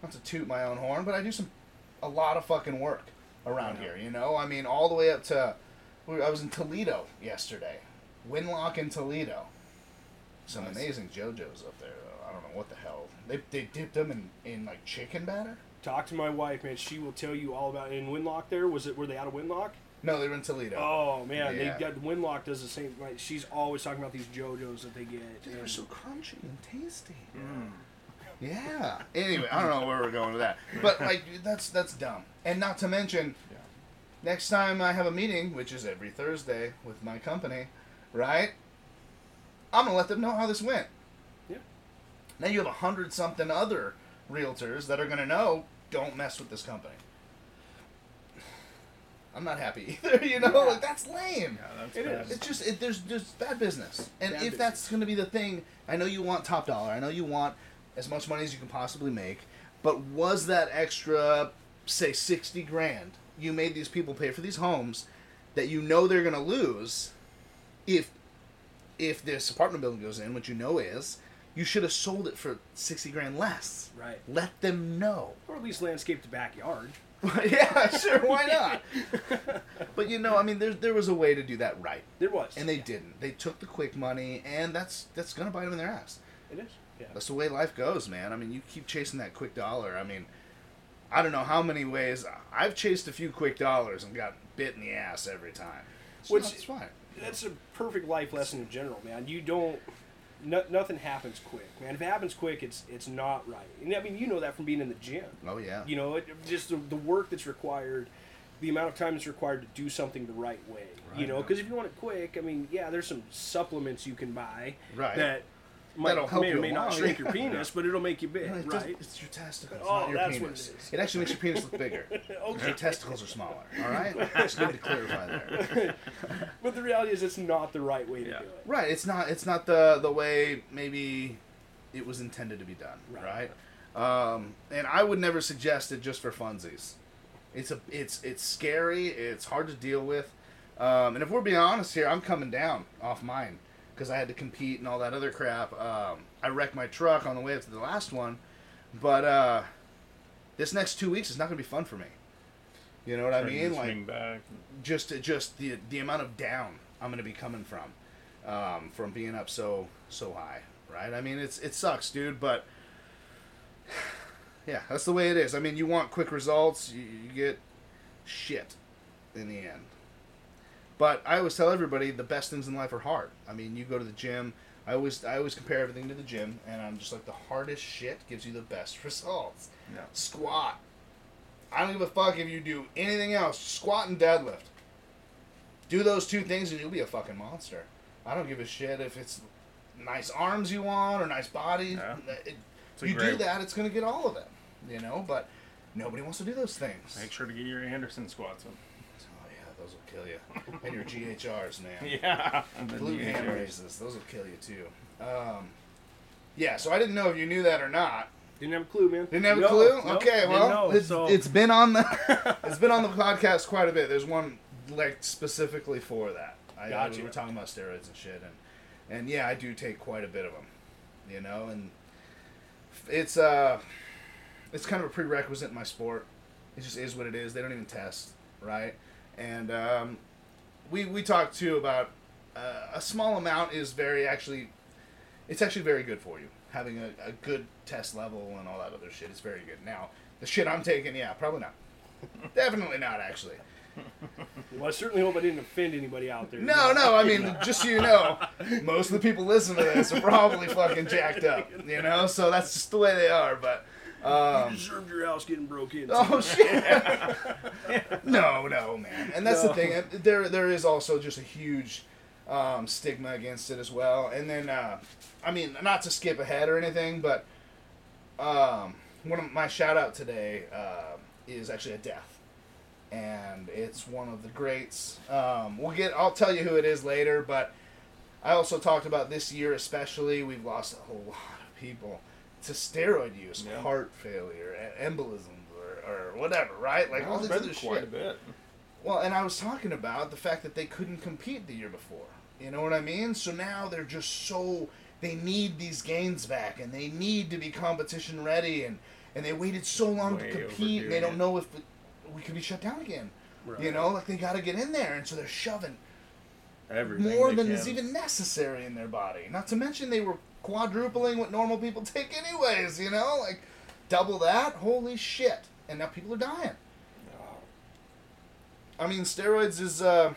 not to toot my own horn, but I do some a lot of fucking work around here. You know, I mean, all the way up to I was in Toledo yesterday, Winlock in Toledo. Some
Nice.
amazing JoJo's up there. Though. I don't know what the hell they they dipped them in in like chicken batter.
Talk to my wife, man. She will tell you all about. It. In Winlock, there was it. Were they out of Winlock?
No, they were in Toledo.
Oh man,
Yeah.
they got Winlock does the same. Like she's always talking about these JoJos that they get.
They're so crunchy and tasty.
Mm.
Yeah. Anyway, I don't know where we're going with that, but like that's that's dumb. And not to mention,
Yeah.
next time I have a meeting, which is every Thursday with my company, right? I'm gonna let them know how this went. Now you have a hundred something other realtors that are gonna know. Don't mess with this company. I'm not happy either. You know,
Yeah.
like that's lame.
Yeah, that's
It
bad.
is.
It's just it, there's just bad business, and
Bad
if that's going to be the thing, I know you want top dollar. I know you want as much money as you can possibly make, but was that extra, say sixty grand, you made these people pay for these homes that you know they're going to lose, if if this apartment building goes in, which you know is, you should have sold it for sixty grand less.
Right.
Let them know.
Or at least landscape the backyard.
yeah, sure, why not? but you know, I mean, there there was a way to do that right.
There was.
And they didn't. They took the quick money, and that's that's gonna bite them in their ass.
It is. Yeah.
That's the way life goes, man. I mean, you keep chasing that quick dollar. I mean, I don't know how many ways I've chased a few quick dollars and got bit in the ass every time. It's
Which-
it's fine.
That's a perfect life lesson in general, man. You don't. No, nothing happens quick, man. If it happens quick, it's it's not right. And I mean, you know that from being in the gym.
Oh yeah.
You know, it, just the, the work that's required, the amount of time that's required to do something the right way. you know, because if you want it quick, I mean, yeah, there's some supplements you can buy
Right.
that might,
That'll help
may or may not shrink your penis, but it'll make you big,
No, it doesn't-
right?
It's your testicles,
Oh,
not your
that's what
penis.
it is.
It actually makes your penis look bigger.
Okay.
Your testicles are smaller. All right. It's good to clarify there.
But the reality is, it's not the right way to
Yeah.
do it.
Right. It's not. It's not the the way maybe it was intended to be done.
Right.
Right. Um, and I would never suggest it just for funsies. It's a. It's it's scary. It's hard to deal with. Um, and if we're being honest here, I'm coming down off mine because I had to compete and all that other crap. Um, I wrecked my truck on the way up to the last one, but uh, this next two weeks is not going to be fun for me. You know what I mean? Like
back.
just just the the amount of down I'm gonna be coming from, um, from being up so so high, right? I mean, it's it sucks, dude, but yeah, that's the way it is. I mean, you want quick results, you, you get shit in the end. But I always tell everybody the best things in life are hard. I mean, you go to the gym. I always I always compare everything to the gym, and I'm just like the hardest shit gives you the best results.
Yeah.
Squat. I don't give a fuck if you do anything else. Squat and deadlift. Do those two things, and you'll be a fucking monster. I don't give a shit if it's nice arms you want or nice body.
Yeah.
It- you do that, it's gonna get all of it. You know, but nobody wants to do those things.
Make sure to get your Anderson squats in.
Yeah, those will kill you. and your GHRs, man.
Yeah. Blue the
Glute raises, those will kill you too. Um, yeah, so I didn't know if you knew that or not.
Didn't have a clue, man.
Didn't have a clue.
no,
okay,
didn't
well,
know,
it's,
so-
it's been on the it's been on the podcast quite a bit. There's one like specifically for that. I, I
Gotcha.
we were talking about steroids and shit, and and yeah, I do take quite a bit of them, you know, and it's uh, it's kind of a prerequisite in my sport. It just is what it is. They don't even test, right? And um, we we talked too about uh, a small amount is very actually, it's actually very good for you. Having a, a good test level and all that other shit is very good. Now the shit I'm taking, yeah, probably not. Definitely not actually.
Well, I certainly hope I didn't offend anybody out there.
No, no, I mean, just so you know, most of the people listening to this are probably fucking jacked up, you know? So that's just the way they are, but.
You
Um,
deserved your house getting broke into.
oh, shit. no, no, man. And that's
No.
the thing. There, There is also just a huge um, stigma against it as well. And then, uh, I mean, not to skip ahead or anything, but um, one of my shout out today uh, is actually a death. And it's one of the greats. Um, we'll get. I'll tell you who it is later, but I also talked about this year especially. We've lost a whole lot of people to steroid use,
Yeah.
heart failure, embolism, or, or whatever. Right? Like all this other
been quite
shit.
a bit.
Well, and I was talking about the fact that they couldn't compete the year before. You know what I mean? So now they're just so they need these gains back, and they need to be competition ready, and and they waited so long
Way
to compete. and They don't
yeah.
know if it, we could be shut down again. You know, like they got to get in there, and so they're shoving
Everything
more than
can.
is even necessary in their body. Not to mention they were quadrupling what normal people take, anyways. You know, like double that. Holy shit! And now people are dying. I mean, steroids is. Uh,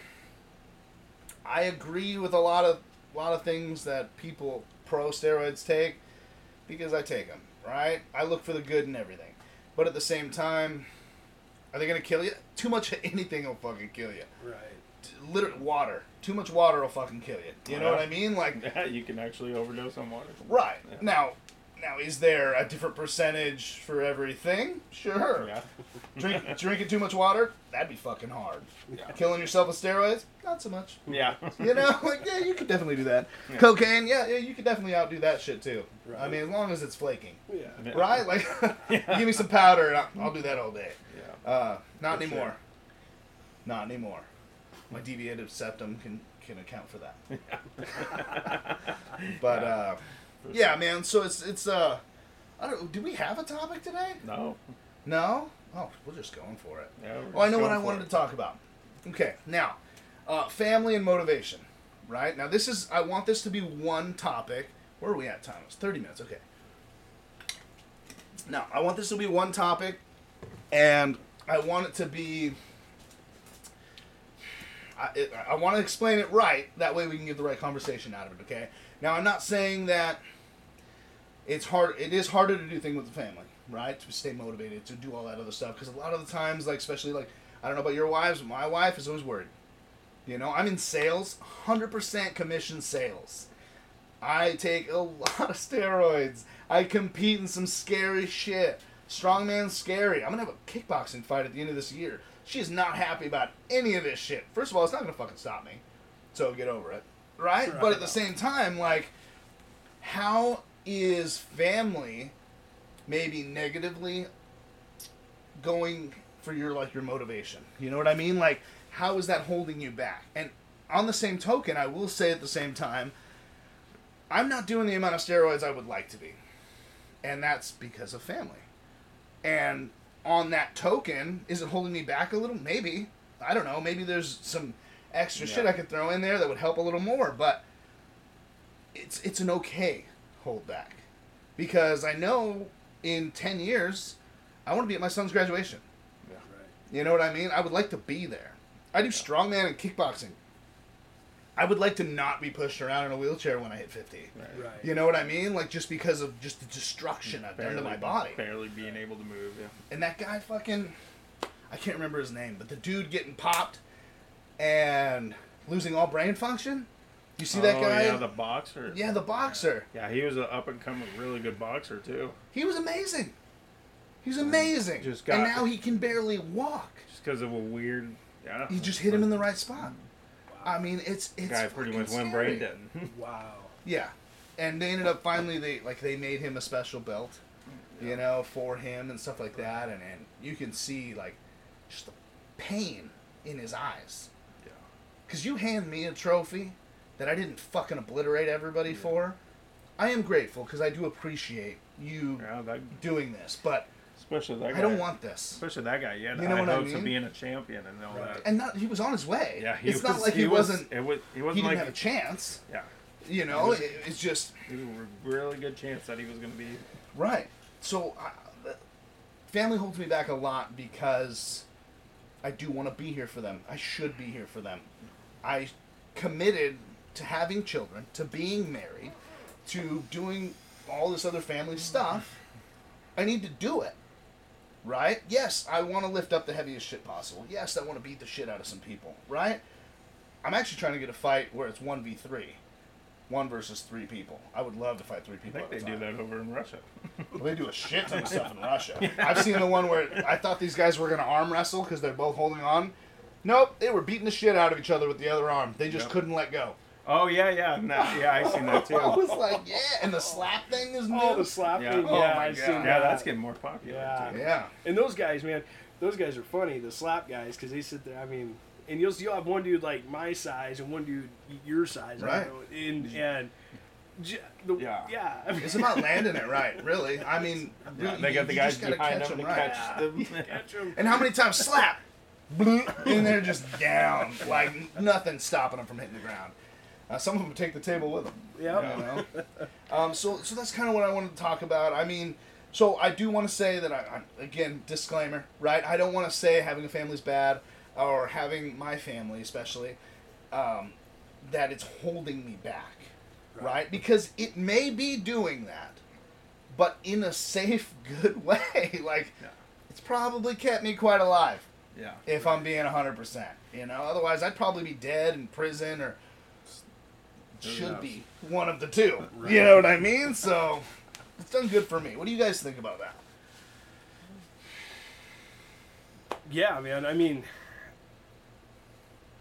I agree with a lot of a lot of things that people pro steroids take because I take them. Right? I look for the good in everything, but at the same time, are they gonna kill you? Too much of anything will fucking kill you.
Right.
Literally, water. Too much water will fucking kill you. You know what I mean? Like,
Yeah, you can actually overdose on water.
right
Yeah.
now. Now, is there a different percentage for everything? Sure.
Yeah.
Drink, drinking too much water? That'd be fucking hard.
Yeah.
Killing yourself with steroids? Not so much.
Yeah.
You know, like yeah, you could definitely do that.
Yeah.
Cocaine, yeah, yeah, you could definitely outdo that shit too. I mean, as long as it's flaking,
Yeah.
Yeah.
right? Like,
Yeah.
give me some powder, and I'll, I'll do that all day.
Yeah.
Uh, not
For
anymore.
sure.
Not anymore. My deviated septum can can account for that. But uh, yeah, man. So it's it's uh, I don't. Do we have a topic today?
No.
No. Oh, we're just going for it.
Yeah,
Oh, I know what I wanted
it.
to talk about. Okay, now, uh, family and motivation. Right now, this is. I want this to be one topic. Where are we at time? It's thirty minutes. Okay. Now, I want this to be one topic, and I want it to be. I, I want to explain it right. That way, we can get the right conversation out of it. Okay. Now, I'm not saying that it's hard. It is harder to do things with the family, right? To stay motivated, to do all that other stuff. Because a lot of the times, like especially like I don't know about your wives, my wife is always worried. You know, I'm in sales, hundred percent commission sales. I take a lot of steroids. I compete in some scary shit. Strongman scary. I'm gonna have a kickboxing fight at the end of this year. She is not happy about any of this shit. First of all, it's not gonna fucking stop me. So get over it. Right?
Right.
But at the same time, like, how is family maybe negatively going for your like your motivation? You know what I mean? Like, how is that holding you back? And on the same token, I will say at the same time, I'm not doing the amount of steroids I would like to be. And that's because of family. And on that token, is it holding me back a little? Maybe. I don't know. Maybe there's some extra
Yeah.
shit I could throw in there that would help a little more, but it's it's an okay hold back. Because I know in 10 years I want to be at my son's graduation.
Yeah.
Right.
You know what I mean? I would like to be there. I do strongman and kickboxing. I would like to not be pushed around in a wheelchair when I hit 50.
Right. right.
You know what I mean? Like just because of just the destruction I've done to my body.
Barely being able to move. Yeah.
And that guy fucking I can't remember his name, but the dude getting popped and losing all brain function. You see that
oh,
guy?
Yeah, the boxer.
yeah, the boxer.
Yeah, he was an up and coming, really good boxer too.
He was amazing. He's amazing.
Just got-
and now he can barely walk.
Just because of a weird. Yeah.
He just hit him in the right spot. I mean, it's it's
Guy pretty
fucking
much went
scary.
brain dead.
Wow.
Yeah, and they ended up finally they like they made him a special belt, you know, for him and stuff like that, and and you can see like just the pain in his eyes.
Yeah.
Cause you hand me a trophy that I didn't fucking obliterate everybody for. I am grateful because I do appreciate you
yeah, that,
doing this, but
especially that guy.
I don't want this.
Especially that guy. Yeah,
You know what I mean?
of being a champion and all
Right.
that.
And not he was on his way.
yeah, he
it's
was,
not like he,
was,
wasn't.
It was. He
He
wasn't
didn't
like.
have a chance.
yeah.
You know, it, it's just
He was a really good chance that he was going to be.
Right. So, I, the- family holds me back a lot because I do want to be here for them. I should be here for them. I committed to having children, to being married, to doing all this other family stuff. I need to do it. Right? Yes, I want to lift up the heaviest shit possible. Yes, I want to beat the shit out of some people. Right? I'm actually trying to get a fight where it's 1v3. One versus three people. I would love to fight three people.
I
think
they do that over in Russia.
Well, they do a shit ton of stuff in Russia. I've seen the one where I thought these guys were going to arm wrestle because they're both holding on. Nope, they were beating the shit out of each other with the other arm. They just
Yep.
couldn't let go.
Oh yeah, yeah, no, yeah. I seen that too.
I was like, yeah, and the slap thing is oh, new.
Oh, the slap
Yeah.
thing.
Oh
Yeah,
my
I've
God.
seen
Yeah,
that.
that's getting more popular.
Yeah.
Too.
yeah,
And those guys, man, those guys are funny. The slap guys, because they sit there. I mean, and you'll you'll have one dude like my size and one dude your size.
Right.
know, and and j- the,
Yeah.
yeah. I mean,
it's about landing it right. Really, I mean,
Yeah,
really,
they got the guys
just gotta
behind
catch
them to
'em right.
catch them.
And how many times slap? Bloop, and they're just down, like nothing stopping them from hitting the ground. Uh, some of them take the table with them.
Yeah.
You know? um, so, so that's kind of what I wanted to talk about. I mean, so I do want to say that I, I again disclaimer, right? I don't want to say having a family is bad or having my family, especially, um, that it's holding me back, right.
Right.
Because it may be doing that, but in a safe, good way. like,
Yeah.
it's probably kept me quite alive
Yeah.
if I'm being 100%. You know, otherwise I'd probably be dead in prison or should be one of the two.
Right.
You know what I mean? So it's done good for me. What do you guys think about that?
Yeah, man. I mean,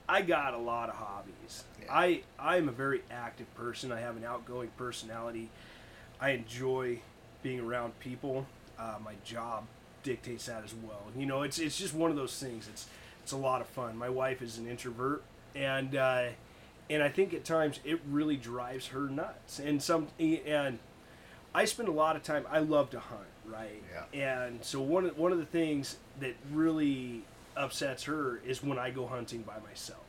I got a lot of hobbies.
Yeah.
I I'm a very active person. I have an outgoing personality. I enjoy being around people. Uh, my job dictates that as well. You know, it's it's just one of those things. It's it's a lot of fun. My wife is an introvert, and uh, and I think at times it really drives her nuts. And some and I spend a lot of time. I love to hunt, right?
Yeah.
And so one of one of the things that really upsets her is when I go hunting by myself,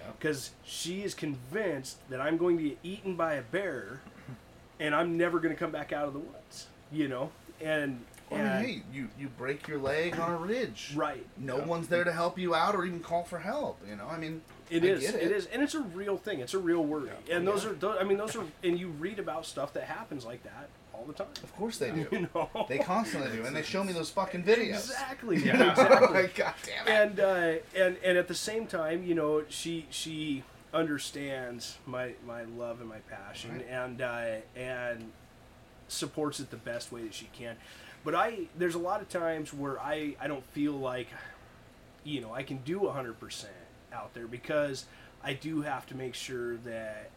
Yeah.
because she is convinced that I'm going to get eaten by a bear, and I'm never going to come back out of the woods. You know, and
I mean, hey, you, you break your leg on a ridge.
right.
No one's there to help you out or even call for help. You know, I mean,
It
I
is.
get
it is, and it's a real thing. It's a real worry. And those
Yeah.
are. Those, I mean, those are. And you read about stuff that happens like that all the time.
Of course they do.
You know.
They constantly do, and they show me those fucking videos.
Exactly.
Yeah.
Yeah. Exactly.
like, God damn it.
and uh, and and at the same time, you know, she she understands my my love and my passion,
Right.
and uh, and supports it the best way that she can. But I there's a lot of times where I I don't feel like, you know, I can do hundred percent out there because I do have to make sure that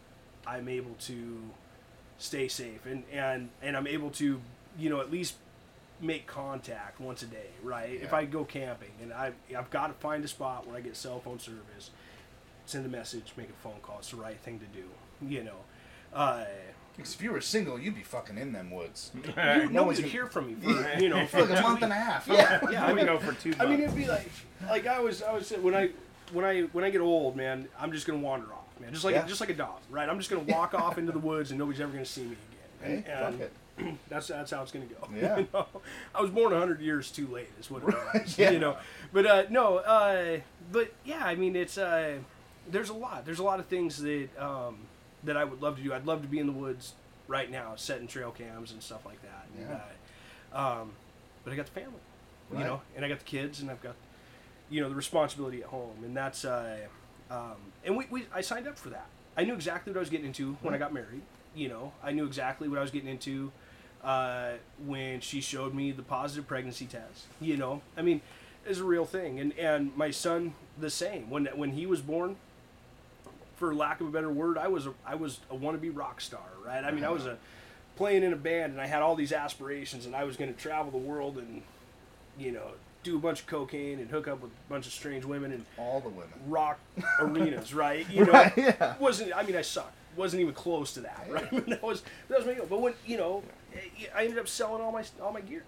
I'm able to stay safe and and and I'm able to you know at least make contact once a day, right? If I go camping and I I've got to find a spot where I get cell phone service, send a message, make a phone call. It's the right thing to do, you know. Uh,
'Cause if you were single, you'd be fucking in them woods.
you,
No
no one
gonna-
would hear from me for you know
For like a month and a half.
Yeah, yeah.
I
I
would
mean,
go for two. Months.
I mean, it'd be like, like I was, I was when I, when I, when I get old, man, I'm just gonna wander off, man, just like,
Yeah.
just like a dog, right? I'm just gonna walk off into the woods and nobody's ever gonna see me again.
Hey,
And,
fuck it.
that's that's how it's gonna go.
Yeah.
You know? I was born hundred years too late, is what it was.
Yeah.
You know, but uh, no, uh, but yeah, I mean, it's uh, there's a lot. There's a lot of things that um, that I would love to do. I'd love to be in the woods right now, setting trail cams and stuff like that. And,
Yeah.
uh, um, but I got the family, you know, and I got the kids, and I've got you know the responsibility at home, and that's uh, um, and we, we I signed up for that. I knew exactly what I was getting into when I got married. You know, I knew exactly what I was getting into uh, when she showed me the positive pregnancy test. You know, I mean, it's a real thing, and and my son the same. When when he was born, for lack of a better word, I was a, I was a wannabe rock star, right? I mean, I was a playing in a band, and I had all these aspirations, and I was going to travel the world and you know do a bunch of cocaine and hook up with a bunch of strange women and
All the women.
rock arenas, right? You know,
Right, yeah.
wasn't. I mean, I sucked. Wasn't even close to that, right? that was that was my. But when you know, I ended up selling all my all my gear,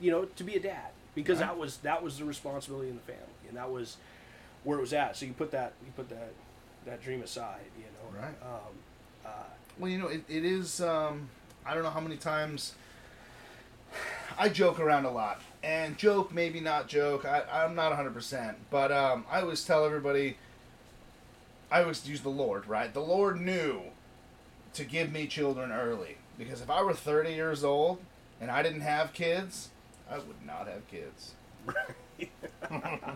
you know, to be a dad because
Right.
that was that was the responsibility in the family, and that was where it was at. So you put that you put that that dream aside, you know.
Right.
Um, uh,
Well, you know, it, it is. Um, I don't know how many times I joke around a lot, and joke maybe not joke. I, I'm not 100, percent but um, I always tell everybody. I always use the Lord, right? The Lord knew to give me children early because if I were 30 years old and I didn't have kids, I would not have kids.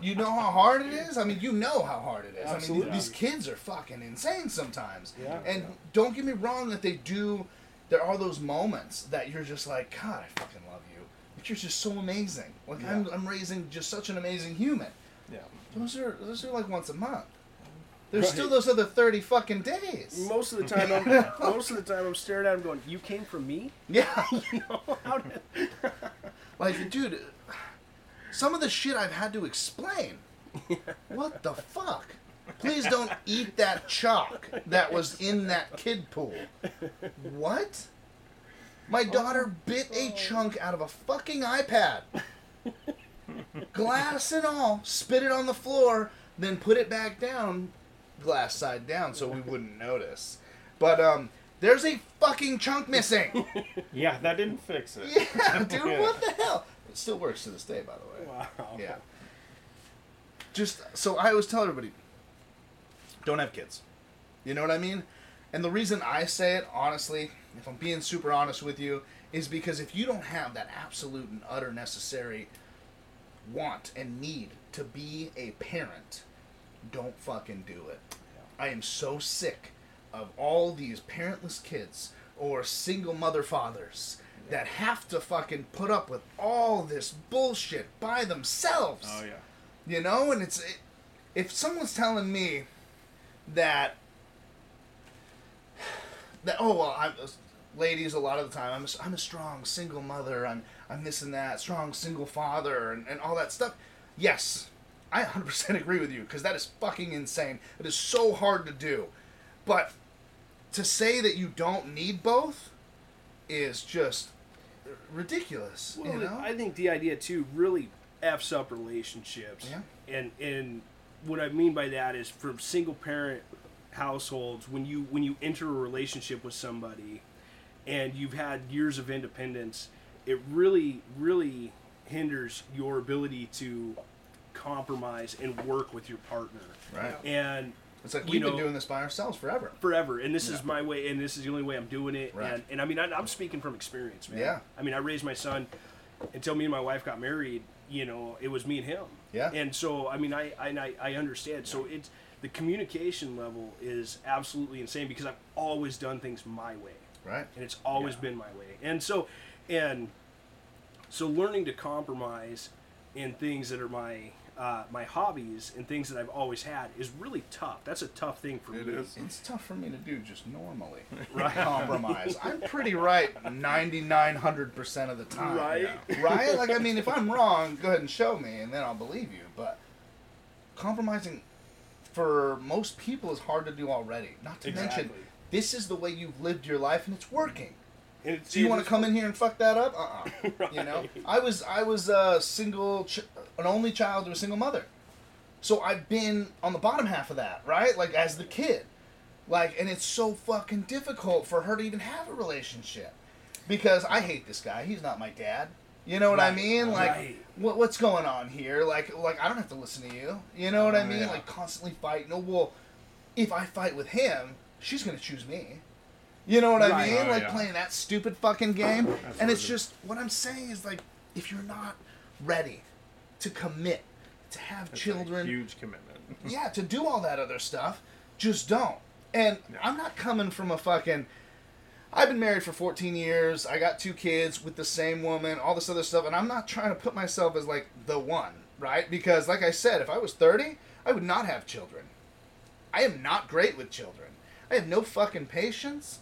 you know how hard it is? I mean, you know how hard it is. I
Absolutely.
mean, these kids are fucking insane sometimes.
Yeah.
And don't get me wrong that they do. There are those moments that you're just like, God, I fucking love you. But you're just so amazing. Like I'm, I'm raising just such an amazing human.
Yeah.
Those are those are like once a month. There's
Right.
still those other thirty fucking days.
most of the time, I'm most of the time I'm staring at him going, "You came from me."
Yeah.
You know, how did,
Like, dude, some of the shit I've had to explain. What the fuck? Please don't eat that chalk that was in that kid pool. What? My daughter bit a chunk out of a fucking iPad. Glass and all, spit it on the floor, then put it back down, glass side down, so we wouldn't notice. But um, there's a fucking chunk missing.
Yeah, that didn't fix it.
Yeah, dude, what the hell? It still works to this day, by the way.
wow.
Yeah. Just so I always tell everybody, don't have kids. You know what I mean? And the reason I say it, honestly, if I'm being super honest with you, is because if you don't have that absolute and utter necessary want and need to be a parent, don't fucking do it. I am so sick of all these parentless kids or single mother fathers that have to fucking put up with all this bullshit by themselves.
Oh yeah.
You know, and it's it, if someone's telling me that that oh well, I'm ladies a lot of the time I'm a, I'm a strong single mother. I'm I'm this and that strong single father and, and all that stuff. Yes, I 100% agree with you because that is fucking insane. It is so hard to do, but to say that you don't need both is just ridiculous.
Well,
you know?
I think the idea too really f's up relationships.
Yeah.
And and what I mean by that is from single parent households when you when you enter a relationship with somebody and you've had years of independence, it really really hinders your ability to compromise and work with your partner.
Right.
And
It's like we've
know,
been doing this by ourselves forever.
forever and this
Yeah.
is my way and this is the only way i'm doing it
Right.
and, and i mean I, i'm speaking from experience man
Yeah.
i mean i raised my son until me and my wife got married you know it was me and him
Yeah.
and so i mean i i, I- understand so it's the communication level is absolutely insane because i've always done things my way
Right.
and it's always
Yeah.
been my way. And so, and so learning to compromise in things that are my uh, my hobbies and things that I've always had is really tough. That's a tough thing for
It
me.
is.
It's tough for me to do just normally.
Right.
Compromise. I'm pretty right 9,900% of the time.
Right.
Right? Like, I mean, if I'm wrong, go ahead and show me, and then I'll believe you. But compromising for most people is hard to do already. Not to mention, this is the way you've lived your life, and it's working.
And it's,
So you want to come in here and fuck that up? Uh-uh. You know, I was I was a single, ch- an only child to a single mother, so I've been on the bottom half of that, right? Like as the kid, like, and it's so fucking difficult for her to even have a relationship. because I hate this guy. He's not my dad. You know what I mean? Like,
right.
what, what's going on here? Like, like I don't have to listen to you. You know what I
Oh,
mean?
yeah.
Like, constantly fighting. No, well, if I fight with him, she's gonna choose me. You know what I mean?
Oh,
like
yeah.
playing that stupid fucking game. And
it is.
just what I'm saying is like, if you're not ready to commit to have
a
children,
huge commitment.
yeah, to do all that other stuff, just don't. And
Yeah.
I'm not coming from a fucking. I've been married for 14 years. I got two kids with the same woman, all this other stuff, and I'm not trying to put myself as like the one, right? Because, like I said, if I was 30, I would not have children. I am not great with children. I have no fucking patience.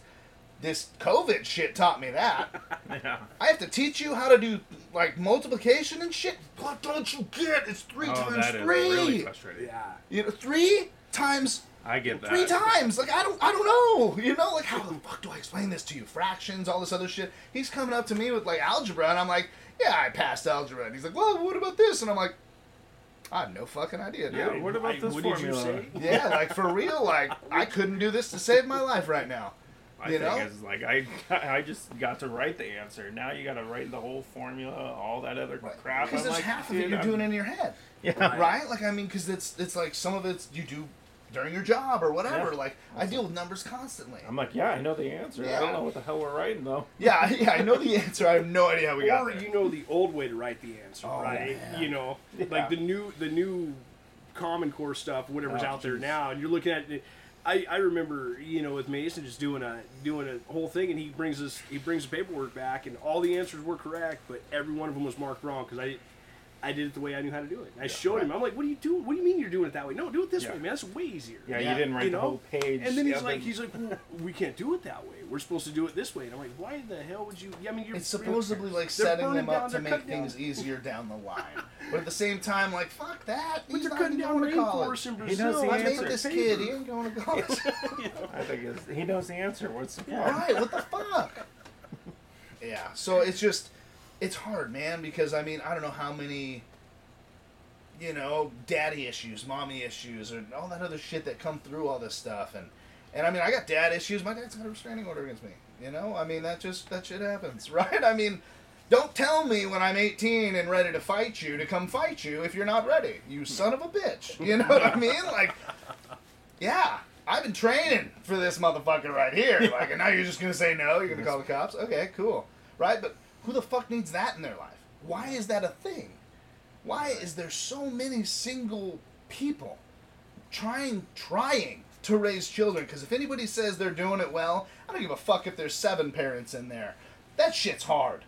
This COVID shit taught me that.
yeah.
I have to teach you how to do like multiplication and shit. What don't you get? It's three
oh,
times
that is
three.
really frustrating.
Yeah.
You know, three times
I get that.
three times. Like I don't, I don't know. You know, like how the fuck do I explain this to you? Fractions, all this other shit. He's coming up to me with like algebra, and I'm like, yeah, I passed algebra. And he's like, well, what about this? And I'm like, I have no fucking idea, dude.
Yeah, what about
I-
this
what did you
formula?
say?
Yeah, like for real, like I couldn't do this to save my life right now.
I
You
think
know?
it's like I I just got to write the answer. Now you got to write the whole formula, all that other crap.
Because there's
like,
half of it you're
I'm-
doing in your head.
Yeah.
right? Like I mean, because it's it's like some of it's you do during your job or whatever.
Yeah.
Like I deal with numbers constantly.
I'm like, yeah, I know the answer. I don't know what the hell we're writing though.
Yeah, yeah, I know the answer. I have no idea how we got there.
Or you know the old way to write the answer,
Oh,
right?
man.
You know,
Yeah.
like the new the new Common Core stuff, whatever's
Oh,
out there now, and you're looking at. it. I, I remember you know with Mason just doing a doing a whole thing, and he brings us he brings the paperwork back, and all the answers were correct, but every one of them was marked wrong because I. I did it the way I knew how to do it. And I showed
right.
him. I'm like, "What do you do? What do you mean you're doing it that way? No, do it this
Yeah.
way, man. That's way easier."
Yeah,
Yeah.
you didn't write
you
the whole page.
And then he's
of
like,
the-
he's like, well, we can't do it that way. We're supposed to do it this way. And I'm like, why the hell would you? Yeah, I mean, you're
It's supposedly like setting them up
down,
to make
cutting down.
things easier down the line, but at the same time, like fuck that.
But
He's
they're
not
cutting
even
down
going to college.
rainforests in
He knows the
I made
answer.
this kid. He ain't going to college.
I think he knows the answer. What's the problem?
right? What the fuck? Yeah. So it's just, it's hard, man. Because I mean, I don't know how many, you know, daddy issues, mommy issues, or all that other shit that come through all this stuff, and and I mean, I got dad issues. My dad's got a restraining order against me. You know, I mean, that just that shit happens, right? I mean. Don't tell me when I'm 18 and ready to fight you to come fight you if you're not ready. You son of a bitch. You know what I mean? Like, yeah, I've been training for this motherfucker right here. Like, and now you're just gonna say no? You're gonna call the cops? Okay, cool. Right? But who the fuck needs that in their life? Why is that a thing? Why is there so many single people trying trying to raise children? Because if anybody says they're doing it well, I don't give a fuck if there's seven parents in there. That shit's hard.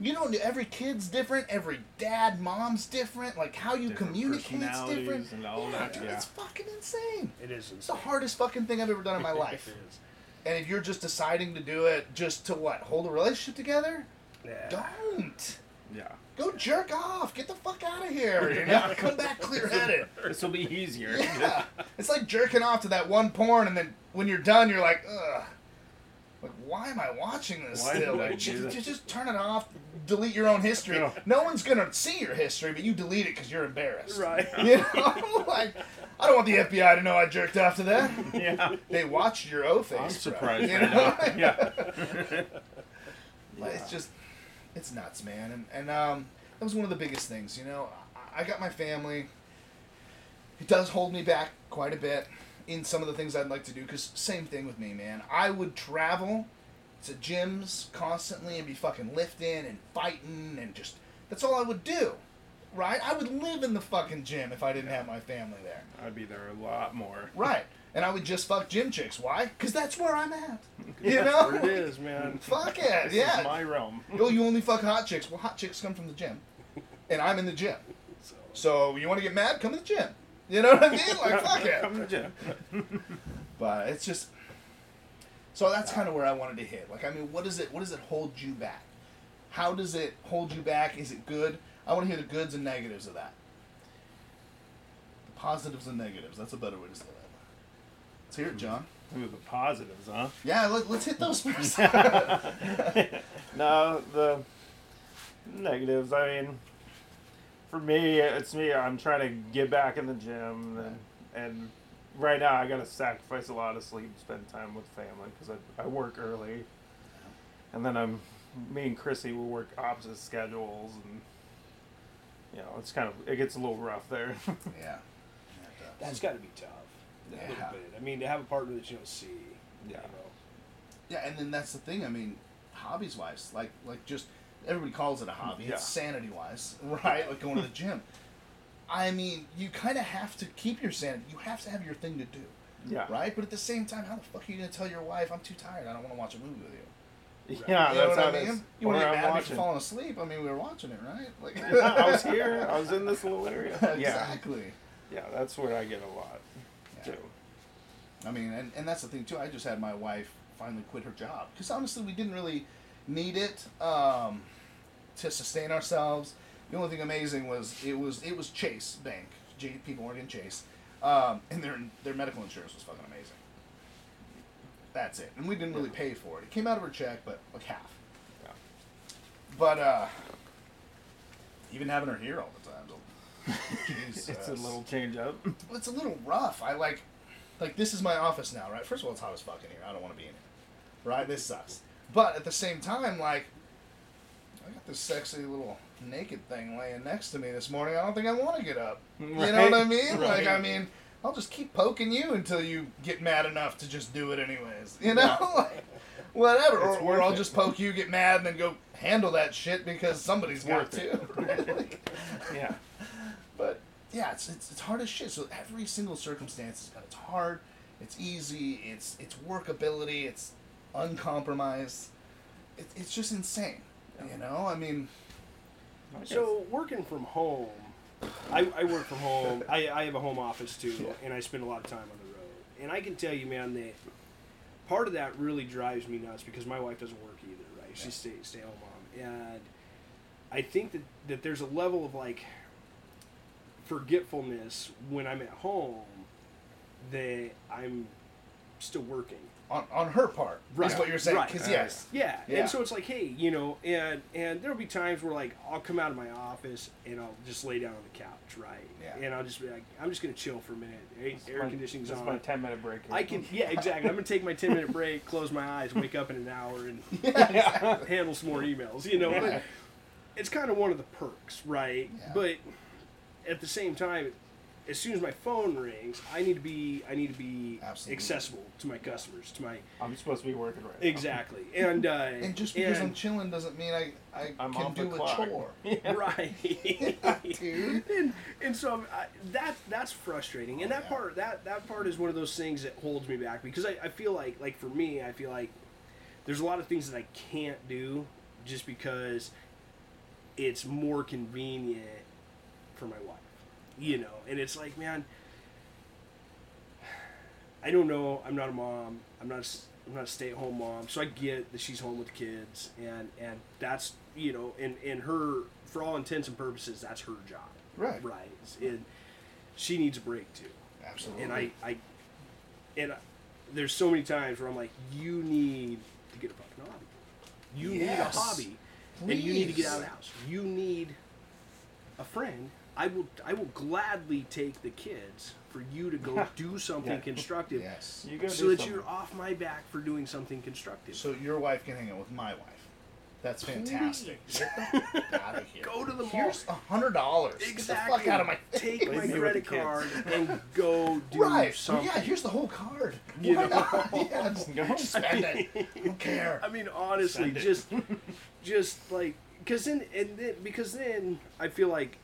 You know, every kid's different. Every dad, mom's different. Like how you
Different
communicate's
personalities
different.
and all
yeah,
that,
dude,
yeah.
it's fucking insane.
It is
It's the
insane.
hardest fucking thing I've ever done in my life.
It is.
And if you're just deciding to do it just to what, hold a relationship together?
Yeah.
Don't.
Yeah.
Go jerk off. Get the fuck out of here. You know, come back clear headed.
This will be easier.
Yeah. It's like jerking off to that one porn, and then when you're done, you're like, ugh. Like, why am I watching this
Why
still? Like, just, just, just turn it off. Delete your own history.
Yeah.
No one's gonna see your history, but you delete it because you're embarrassed.
Right.
You know, like I don't want the FBI to know I jerked off to that.
yeah.
They watched your O face.
I'm
bro.
surprised
You
right
know?
now. Yeah.
Like, It's just, it's nuts, man. And and um, that was one of the biggest things. You know, I, I got my family. It does hold me back quite a bit in some of the things I'd like to do. Cause same thing with me, man. I would travel to gyms constantly and be fucking lifting and fighting and just that's all I would do. Right? I would live in the fucking gym if I didn't have my family there.
I'd be there a lot more.
Right. And I would just fuck gym chicks. Why? Because that's where I'm at. You
There
know?
it is, man.
Fuck it.
This
yeah.
my realm.
Oh, you only fuck hot chicks. Well, hot chicks come from the gym, and I'm in the gym.
So,
So you want to get mad? Come to the gym. You know what I mean? Like fuck it.
Come to the gym.
But it's just. So that's kind of where I wanted to hit. Like, I mean, what does it? What does it hold you back? How does it hold you back? Is it good? I want to hear the goods and negatives of that. The positives and negatives. That's a better way to say that. Let's hear it, John.
Ooh, the positives, huh?
Yeah, let, let's hit those first.
no, the negatives. I mean, for me, it's me. I'm trying to get back in the gym, and, and right now I got to sacrifice a lot of sleep, spend time with family because I, I work early, and then I'm me and Chrissy will work opposite schedules, and you know it's kind of it gets a little rough there.
Yeah.
That's got to be tough. A little bit. I mean, to have a partner that you don't see.
Yeah.
You know.
Yeah, and then that's the thing. I mean, hobbies wise, like like just everybody calls it a hobby.
Yeah.
It's sanity wise, right? Like going to the gym. I mean, you kind of have to keep your sanity. You have to have your thing to do,
yeah,
right? But at the same time, how the fuck are you gonna tell your wife, "I'm too tired. I don't want to watch a movie with you"?
yeah.
you know
that's
what
how
I mean?
is.
You want to
I'm
get mad at me for
watching.
falling asleep? I mean, we were watching it, right? Like,
Yeah, I was here. I was in this little area. Yeah,
exactly.
yeah. That's where I get a lot Too.
I mean, and, and that's the thing too. I just had my wife finally quit her job because honestly, we didn't really need it um, to sustain ourselves. The only thing amazing was it was it was Chase Bank, J, People Morgan Chase, um, and their their medical insurance was fucking amazing. That's it, and we didn't really pay for it. It came out of her check, but like half.
Yeah.
But uh, even having her here all the.
It's a little change up.
Well, it's a little rough. I like, like this is my office now, right? First of all, it's hot as fuck in here. I don't want to be in here, right? This sucks. But at the same time, like, I got this sexy little naked thing laying next to me this morning. I don't think I want to get up. You know what I
Right,
mean? Like. I mean, I'll just keep poking you until you get mad enough to just do it anyways. You know,
Yeah.
like, whatever. Or,
It's
or I'll
it.
just poke you, get mad, and then go handle that shit because somebody's
It's
got
worth
to.
it.
Like,
yeah.
But yeah, it's, it's, it's hard as shit. So every single circumstance is got it's hard, it's easy, it's it's workability, it's uncompromised. It, it's just insane. You know, I mean,
So working from home, I, I work from home. I, I have a home office too,
Yeah.
and I spend a lot of time on the road. And I can tell you, man, that part of that really drives me nuts because my wife doesn't work either, right?
Yeah.
She's stay stay home mom, and I think that that there's a level of like forgetfulness when I'm at home that I'm still working.
on, on her part is what you're saying.
right.
Because yes,
Yeah.
Yeah.
and so it's like, hey, you know, and and there'll be times where like I'll come out of my office and I'll just lay down on the couch, right?
Yeah.
And I'll just be like, I'm just gonna chill for a minute. Air, air
my-
conditioning's
this is
on.
my ten minute break. Here.
I can, yeah, exactly. I'm gonna take my 10 minute break, close my eyes, wake up in an hour, and
yeah.
handle some more emails. You know,
Yeah.
but it's kind of one of the perks, right?
Yeah.
But at the same time, as soon as my phone rings, I need to be I need to be
Absolutely.
accessible to my customers, to my
I'm supposed to be working right. now.
exactly, and uh,
and just because I'm chilling doesn't mean I I
I'm
can do a
clock.
chore.
right
dude.
and, and so I, that that's frustrating and
Oh,
that
yeah.
part that that part is one of those things that holds me back because I, I feel like like for me i feel like there's a lot of things that i can't do just because it's more convenient for my wife you know and it's like man i don't know i'm not a mom i'm not a, I'm not a stay-at-home mom so i get that she's home with the kids and and that's you know and and her for all intents and purposes that's her job
Right.
right and she needs a break too
Absolutely.
and I, I and I, there's so many times where I'm like, you need to get a fucking hobby. You need a
Yes.
hobby, and you need to get out of the house. You need a friend. I will, I will gladly take the kids for you to go do something
Yeah.
constructive,
yes.
You go
so
do
that
something.
you're off my back for doing something constructive.
So your wife can hang out with my wife. That's fantastic. Get the out of here.
Go to the mall.
Here's a hundred dollars. Get the fuck out of my
Take
Leave
my
me with
credit
kids.
card and go do
right. Well,
something.
yeah, here's the whole card.
You
Why
know?
not? Yeah, just
Go.
spend it. I don't care.
I mean, honestly,
Send it.
just, just like, because then, and then, because then, I feel like,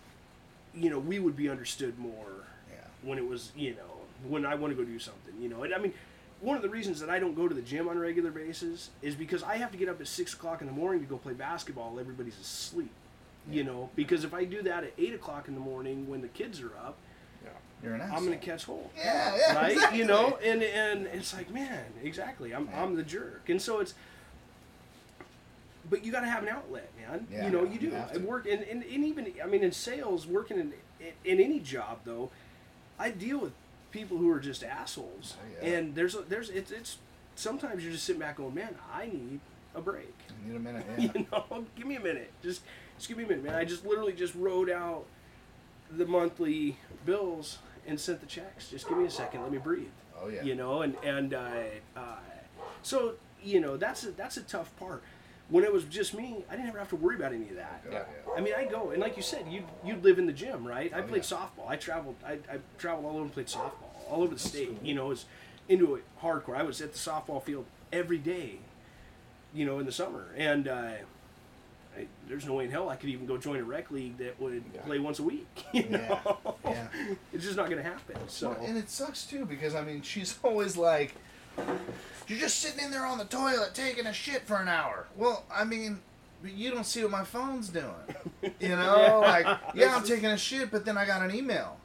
you know, we would be understood more
Yeah.
when it was, you know, when I want to go do something, you know. And I mean, one of the reasons that I don't go to the gym on a regular basis is because I have to get up at six o'clock in the morning to go play basketball. Everybody's asleep, you know. Because if I do that at eight o'clock in the morning when the kids are up,
Yeah.
You're an.
I'm gonna catch hold
Yeah, yeah.
right?
exactly.
You know, and and it's like, man, exactly. I'm I'm the jerk, and so it's. But you got to have an outlet, man.
Yeah,
you know, you
you
do. I
to.
work, and, and, and even I mean, in sales, working in, in in any job though, I deal with people who are just assholes,
Oh, yeah.
and there's a, there's it's it's sometimes you're just sitting back going, man, I need a break.
I need a minute. Yeah.
You know, give me a minute. Just, just give me a minute, man. I just literally just wrote out the monthly bills and sent the checks. Just give me a second. Let me breathe.
Oh yeah.
You know, and and uh, uh, so you know that's a, that's a tough part. When it was just me, I didn't ever have to worry about any of that.
Yeah.
I mean, I go and like you said, you you live in the gym, right? I
Oh,
played
yeah.
softball. I traveled. I, I traveled all over and played softball all over the state. You know, was into it hardcore. I was at the softball field every day. You know, in the summer, and uh, I, there's no way in hell I could even go join a rec league that would
Yeah.
play once a week. You
Yeah.
know,
Yeah.
it's just not going to happen. So
Well, and it sucks too because I mean she's always like, "You're just sitting in there on the toilet taking a shit for an hour." Well, I mean, but you don't see what my phone's doing. You know,
Yeah.
like yeah, I'm taking a shit, but then I got an email,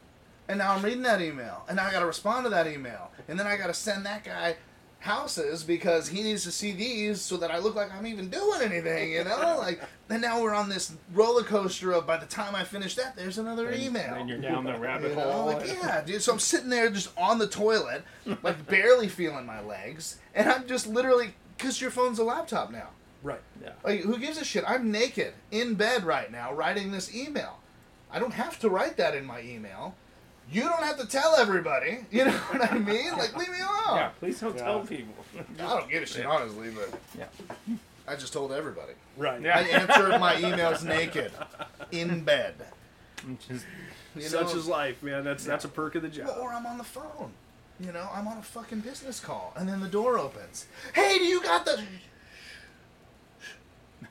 and now I'm reading that email, and now I got to respond to that email, and then I got to send that guy houses because he needs to see these so that I look like I'm even doing anything. You know, like and now we're on this roller coaster of by the time I finish that, there's another
And
email.
Then you're down the rabbit
You know,
hole.
like, yeah, dude. So I'm sitting there just on the toilet, like barely feeling my legs, and I'm just literally because your phone's a laptop now.
right.
Yeah.
Like, who gives a shit? I'm naked in bed right now writing this email. I don't have to write that in my email. You don't have to tell everybody. You know what I mean? Like, leave me alone.
Yeah, please don't
Yeah.
tell people.
I don't give a shit, honestly, but
Yeah.
I just told everybody.
Right.
Yeah.
I answered my emails naked, in bed.
Just,
Such
know?
is life, man. That's that's a perk of the job.
Well, or I'm on the phone. You know, I'm on a fucking business call, and then the door opens. Hey, do you got the?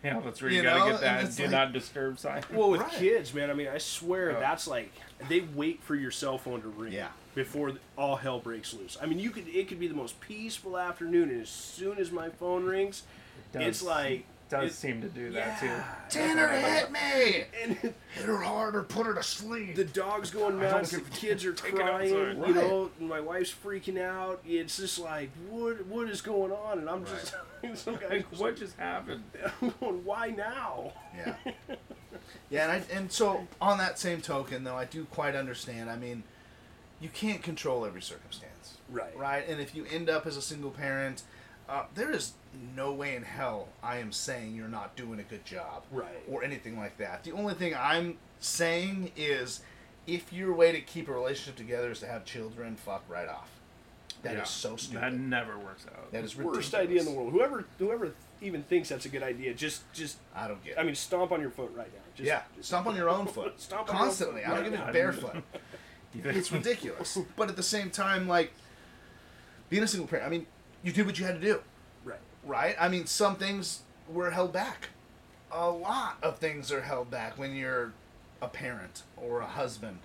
yeah, that's where you,
You
gotta
know,
get that do
like-
not disturb sign.
Well, with
Right.
kids, man, I mean, I swear
Oh.
that's like they wait for your cell phone to ring
Yeah.
before all hell breaks loose. I mean, you could it could be the most peaceful afternoon, and as soon as my phone rings, it's
does-
like
does
it-
seem to do
yeah.
too.
Tanner hit me.
and
Hit her hard or put her to sleep.
the dog's going
I don't
nuts, the kids are crying, you
Right.
know, and my wife's freaking out. It's just like, what what is going on? And I'm just some guy
Like, what just happened?
I'm going, why now?
Yeah. Yeah, and I, and so on that same token, though, I do quite understand. I mean, you can't control every circumstance,
Right.
right? And if you end up as a single parent, uh, there is no way in hell I am saying you're not doing a good job,
Right.
or anything like that. The only thing I'm saying is, if your way to keep a relationship together is to have children, fuck right off. That is
Yeah.
so stupid.
That never works out.
that is ridiculous.
Worst idea in the world. Whoever whoever even thinks that's a good idea, just just
I don't get. It.
I mean, stomp on your foot right now. Just,
yeah,
just
stomp on your own foot
Stomp on your own
constantly.
foot
I don't
right
give
now.
it barefoot. It's ridiculous. But at the same time, like being a single parent, I mean, you did what you had to do,
Right.
right? I mean, some things were held back. A lot of things are held back when you're a parent or a husband.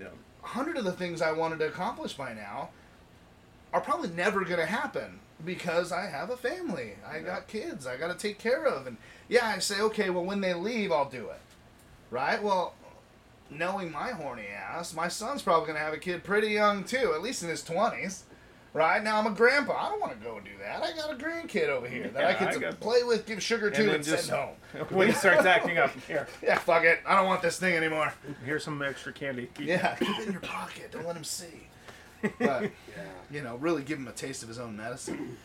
yeah.
A hundred of the things I wanted to accomplish by now are probably never going to happen because I have a family. I got kids. I got to take care of. And yeah, I say, okay, well, when they leave, I'll do it. Right? Well, knowing my horny ass, my son's probably going to have a kid pretty young too, at least in his 20s. Right? Now I'm a grandpa. I don't want to go do that. I got a grandkid over here that I
Yeah, I
to
got-
play with, give sugar
And
to, and
just-
send home.
when he starts acting up, here,
Yeah, fuck it. I don't want this thing anymore.
here's some extra candy. Keep-
Yeah, keep it in your pocket. Don't let him see. But you know, really give him a taste of his own medicine.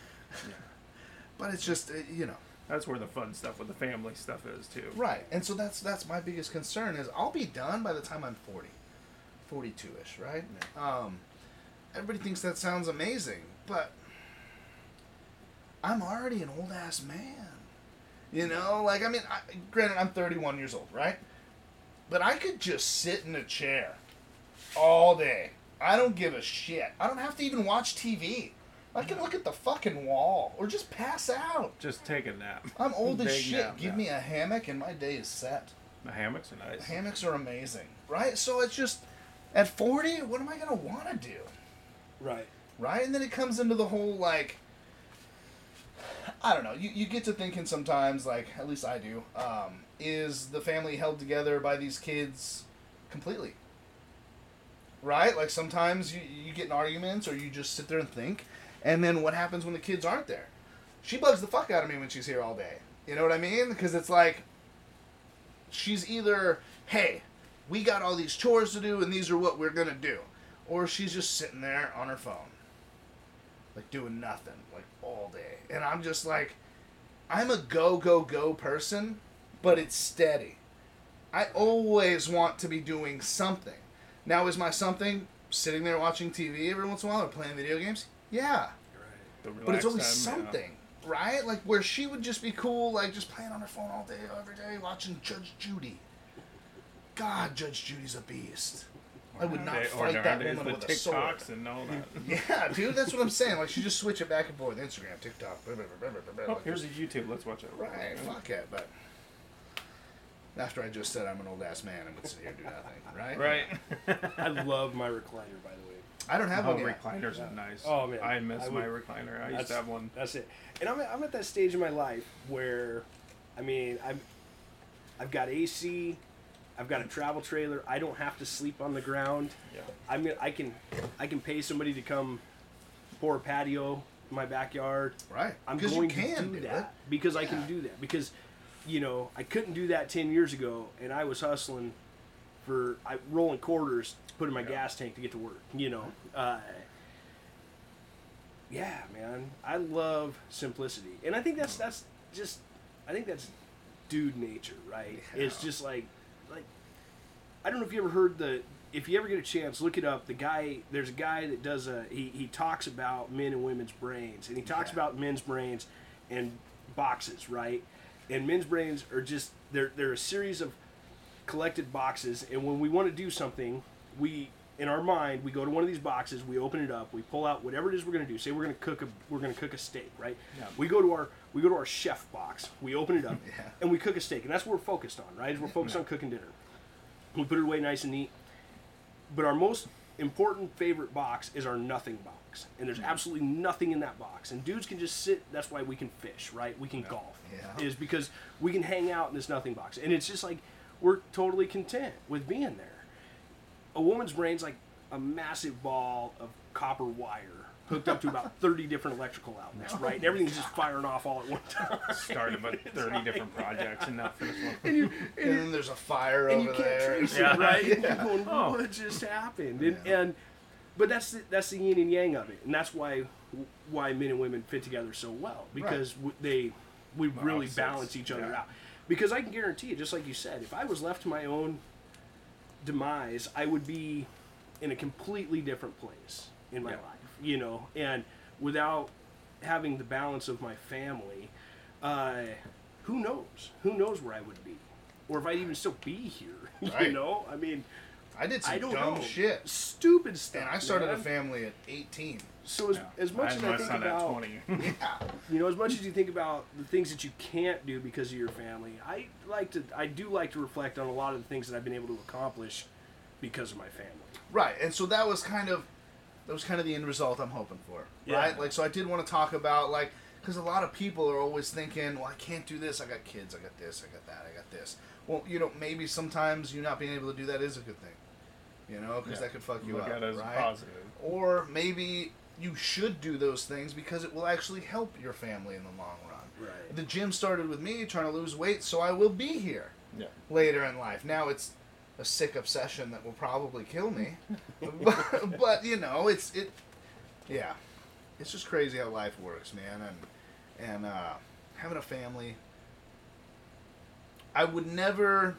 But it's just uh, you know
That's where the fun stuff with the family stuff is too.
right, and so that's that's my biggest concern is I'll be done by the time I'm 40, 42 ish, right? Um, everybody thinks that sounds amazing, but I'm already an old ass man. You know, like I mean, I, granted I'm 31 years old, right? But I could just sit in a chair all day. I don't give a shit. I don't have to even watch TV. I can look at the fucking wall or just pass out.
Just take a nap.
I'm old as
Big
shit.
nap,
Give
yeah.
me a hammock and my day is set.
The hammocks are nice.
Hammocks are amazing, right? So it's just at 40, what am I gonna want to do,
Right.
right? And then it comes into the whole like, I don't know. You you get to thinking sometimes, like at least I do, um, is the family held together by these kids completely? Right? Like sometimes you you get in arguments or you just sit there and think, and then what happens when the kids aren't there? She bugs the fuck out of me when she's here all day. You know what I mean? Because it's like she's either, hey, we got all these chores to do and these are what we're gonna do, or she's just sitting there on her phone, like doing nothing, like all day. And I'm just like, I'm a go go go person, but it's steady. I always want to be doing something. Now, is my something sitting there watching TV every once in a while or playing video games? Yeah,
The
but it's always
time, yeah.
something, right? Like where she would just be cool, like just playing on her phone all day, every day, watching Judge Judy. God, Judge Judy's a beast. I would not
They-
fight that woman
the
with a sword.
And all that.
Yeah, dude, that's what I'm saying. Like she just switch it back and forth. Instagram, TikTok, blah, blah, blah, blah, blah,
Oh,
like,
here's a YouTube. Let's watch it.
right. Fuck it, but after I just said I'm an old ass man and would sit here and do nothing, right?
Right.
I love my recliner, by the way.
I don't have
Oh,
one yet.
recliners are nice.
Oh, man.
I miss
I
my recliner. I used to have one.
That's it. And I'm, at- I'm at that stage in my life where, I mean, I'm, I've got AC, I've got a travel trailer. I don't have to sleep on the ground.
Yeah.
I'm gonna, I can, I can pay somebody to come pour a patio in my backyard.
Right.
I'm
'Cause
going
you can
to do
do
that because I can do that because, you know, I couldn't do that ten years ago, and I was hustling for I rolling quarters to put in my
Yeah.
gas tank to get to work. You know, uh, yeah, man, I love simplicity, and I think that's that's just, I think that's dude nature, right? It's just like, like, I don't know if you ever heard the. If you ever get a chance, look it up. The guy, there's a guy that does a. He, he talks about men and women's brains, and he talks
Yeah.
about men's brains and boxes, right? And men's brains are just they're they're a series of collected boxes, and when we want to do something, we in our mind we go to one of these boxes, we open it up, we pull out whatever it is we're going to do. Say we're going to cook a we're going to cook a steak, right?
Yeah.
We go to our we go to our chef box, we open it up,
Yeah.
and we cook a steak, and that's what we're focused on, right? Is we're focused on cooking dinner. We put it away nice and neat. But our most important favorite box is our nothing box. And there's mm-hmm. absolutely nothing in that box. And dudes can just sit, that's why we can fish, right? We can golf.
Yeah.
Is because we can hang out in this nothing box. And it's just like we're totally content with being there. A woman's brain's like a massive ball of copper wire hooked up to about 30 different electrical outlets, oh right? And everything's just firing off all at one time.
Started about 30 different projects and not finished one.
And you,
And then there's a fire
and
over
you can't
there.
trace
Yeah.
it, right? And
Yeah.
You're going,
Oh.
what just happened? And,
Yeah.
and but that's the, that's the yin and yang of it, and that's why why men and women fit together so well because w they we really
Opposites,
balance each other
yeah.
out. Because I can guarantee you, just like you said, if I was left to my own demise, I would be in a completely different place in my
Yeah.
life, you know, and without having the balance of my family, uh, who knows? Who knows where I would be, or if I'd even still be here? You
Right.
know, I mean,
I did some
I don't
dumb
know.
shit.
Stupid stuff.
And I started
man.
a family at 18.
So as,
Yeah.
as much
I
as
had
I
my
think
son at
about
20.
Yeah.
you know, as much as you think about the things that you can't do because of your family, I like to, I do like to reflect on a lot of the things that I've been able to accomplish because of my family.
Right, and so that was kind of that was kind of the end result I'm hoping for,
Yeah.
right? Like, so I did want to talk about like because a lot of people are always thinking, well, I can't do this. I got kids. I got this. I got that. I got this. Well, you know, maybe sometimes you not being able to do that is a good thing, you know, because
Yeah.
that could fuck you
Look
up,
at it as
right?
positive.
Or maybe you should do those things because it will actually help your family in the long run.
Right.
The gym started with me trying to lose weight, so I will be here
Yeah.
later in life. Now it's a sick obsession that will probably kill me, but, but you know, it's it. Yeah, it's just crazy how life works, man, and and uh, having a family. I would never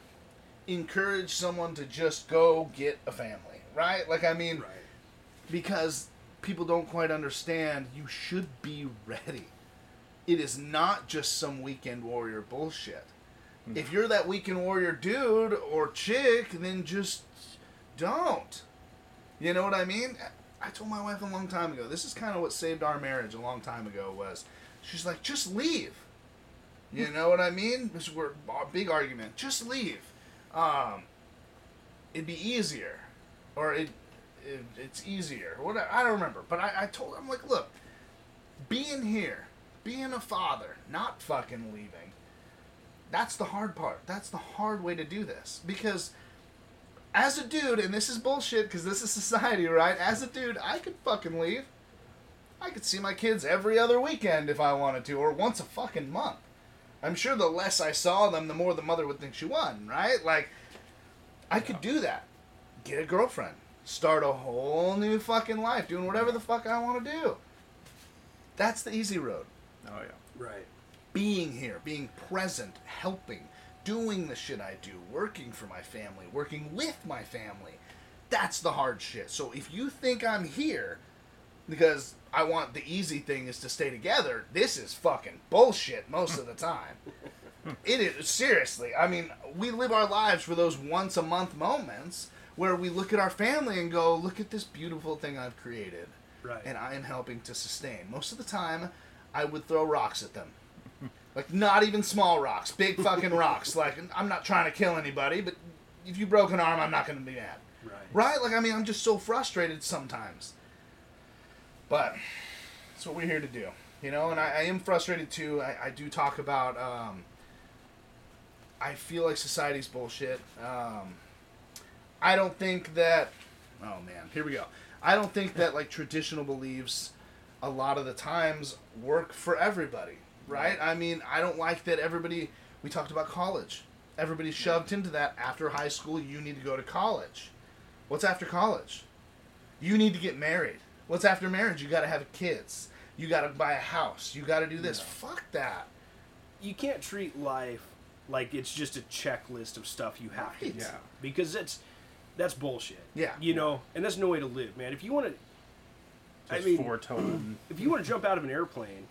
encourage someone to just go get a family, right? Like, I mean,
Right.
because people don't quite understand, you should be ready. It is not just some weekend warrior bullshit. If you're that weekend warrior dude or chick, then just don't. You know what I mean? I told my wife a long time ago. This is kind of what saved our marriage a long time ago. Was she's like, just leave. You know what I mean? This we're a big argument. Just leave. Um, it'd be easier, or it, it it's easier. What I don't remember, but I, I told her, I'm like, look, being here, being a father, not fucking leaving. That's the hard part. That's the hard way to do this because as a dude, and this is bullshit because this is society, right? As a dude, I could fucking leave. I could see my kids every other weekend if I wanted to, or once a fucking month. I'm sure the less I saw them, the more the mother would think she won, right? Like, I could do that. Get a girlfriend. Start a whole new fucking life doing whatever the fuck I want to do. That's the easy road.
Oh, yeah.
Right.
Being here, being present, helping, doing the shit I do, working for my family, working with my family. That's the hard shit. So if you think I'm here because I want the easy thing is to stay together. This is fucking bullshit most of the time. it is seriously. I mean, we live our lives for those once a month moments where we look at our family and go, "Look at this beautiful thing I've created."
Right.
and I am helping to sustain. Most of the time, I would throw rocks at them. Like, not even small rocks, big fucking rocks. Like, I'm not trying to kill anybody, but if you broke an arm, I'm not going to be mad.
right.
Right? Like, I mean, I'm just so frustrated sometimes. But that's what we're here to do. You know, and I, I am frustrated too. I, I do talk about, um, I feel like society's bullshit. Um, I don't think that, oh man, here we go. I don't think that, like, traditional beliefs a lot of the times work for everybody, right? I mean, I don't like that everybody, we talked about college. Everybody shoved into that after high school, you need to go to college. What's after college? You need to get married. What's after marriage? You got to have kids. You got to buy a house. You got to do this. Fuck that.
You can't treat life like it's just a checklist of stuff you have to do.
Yeah.
Because that's that's bullshit.
Yeah.
You know, and that's no way to live, man. If you want to I mean-
four ton.
if you want to jump out of an airplane,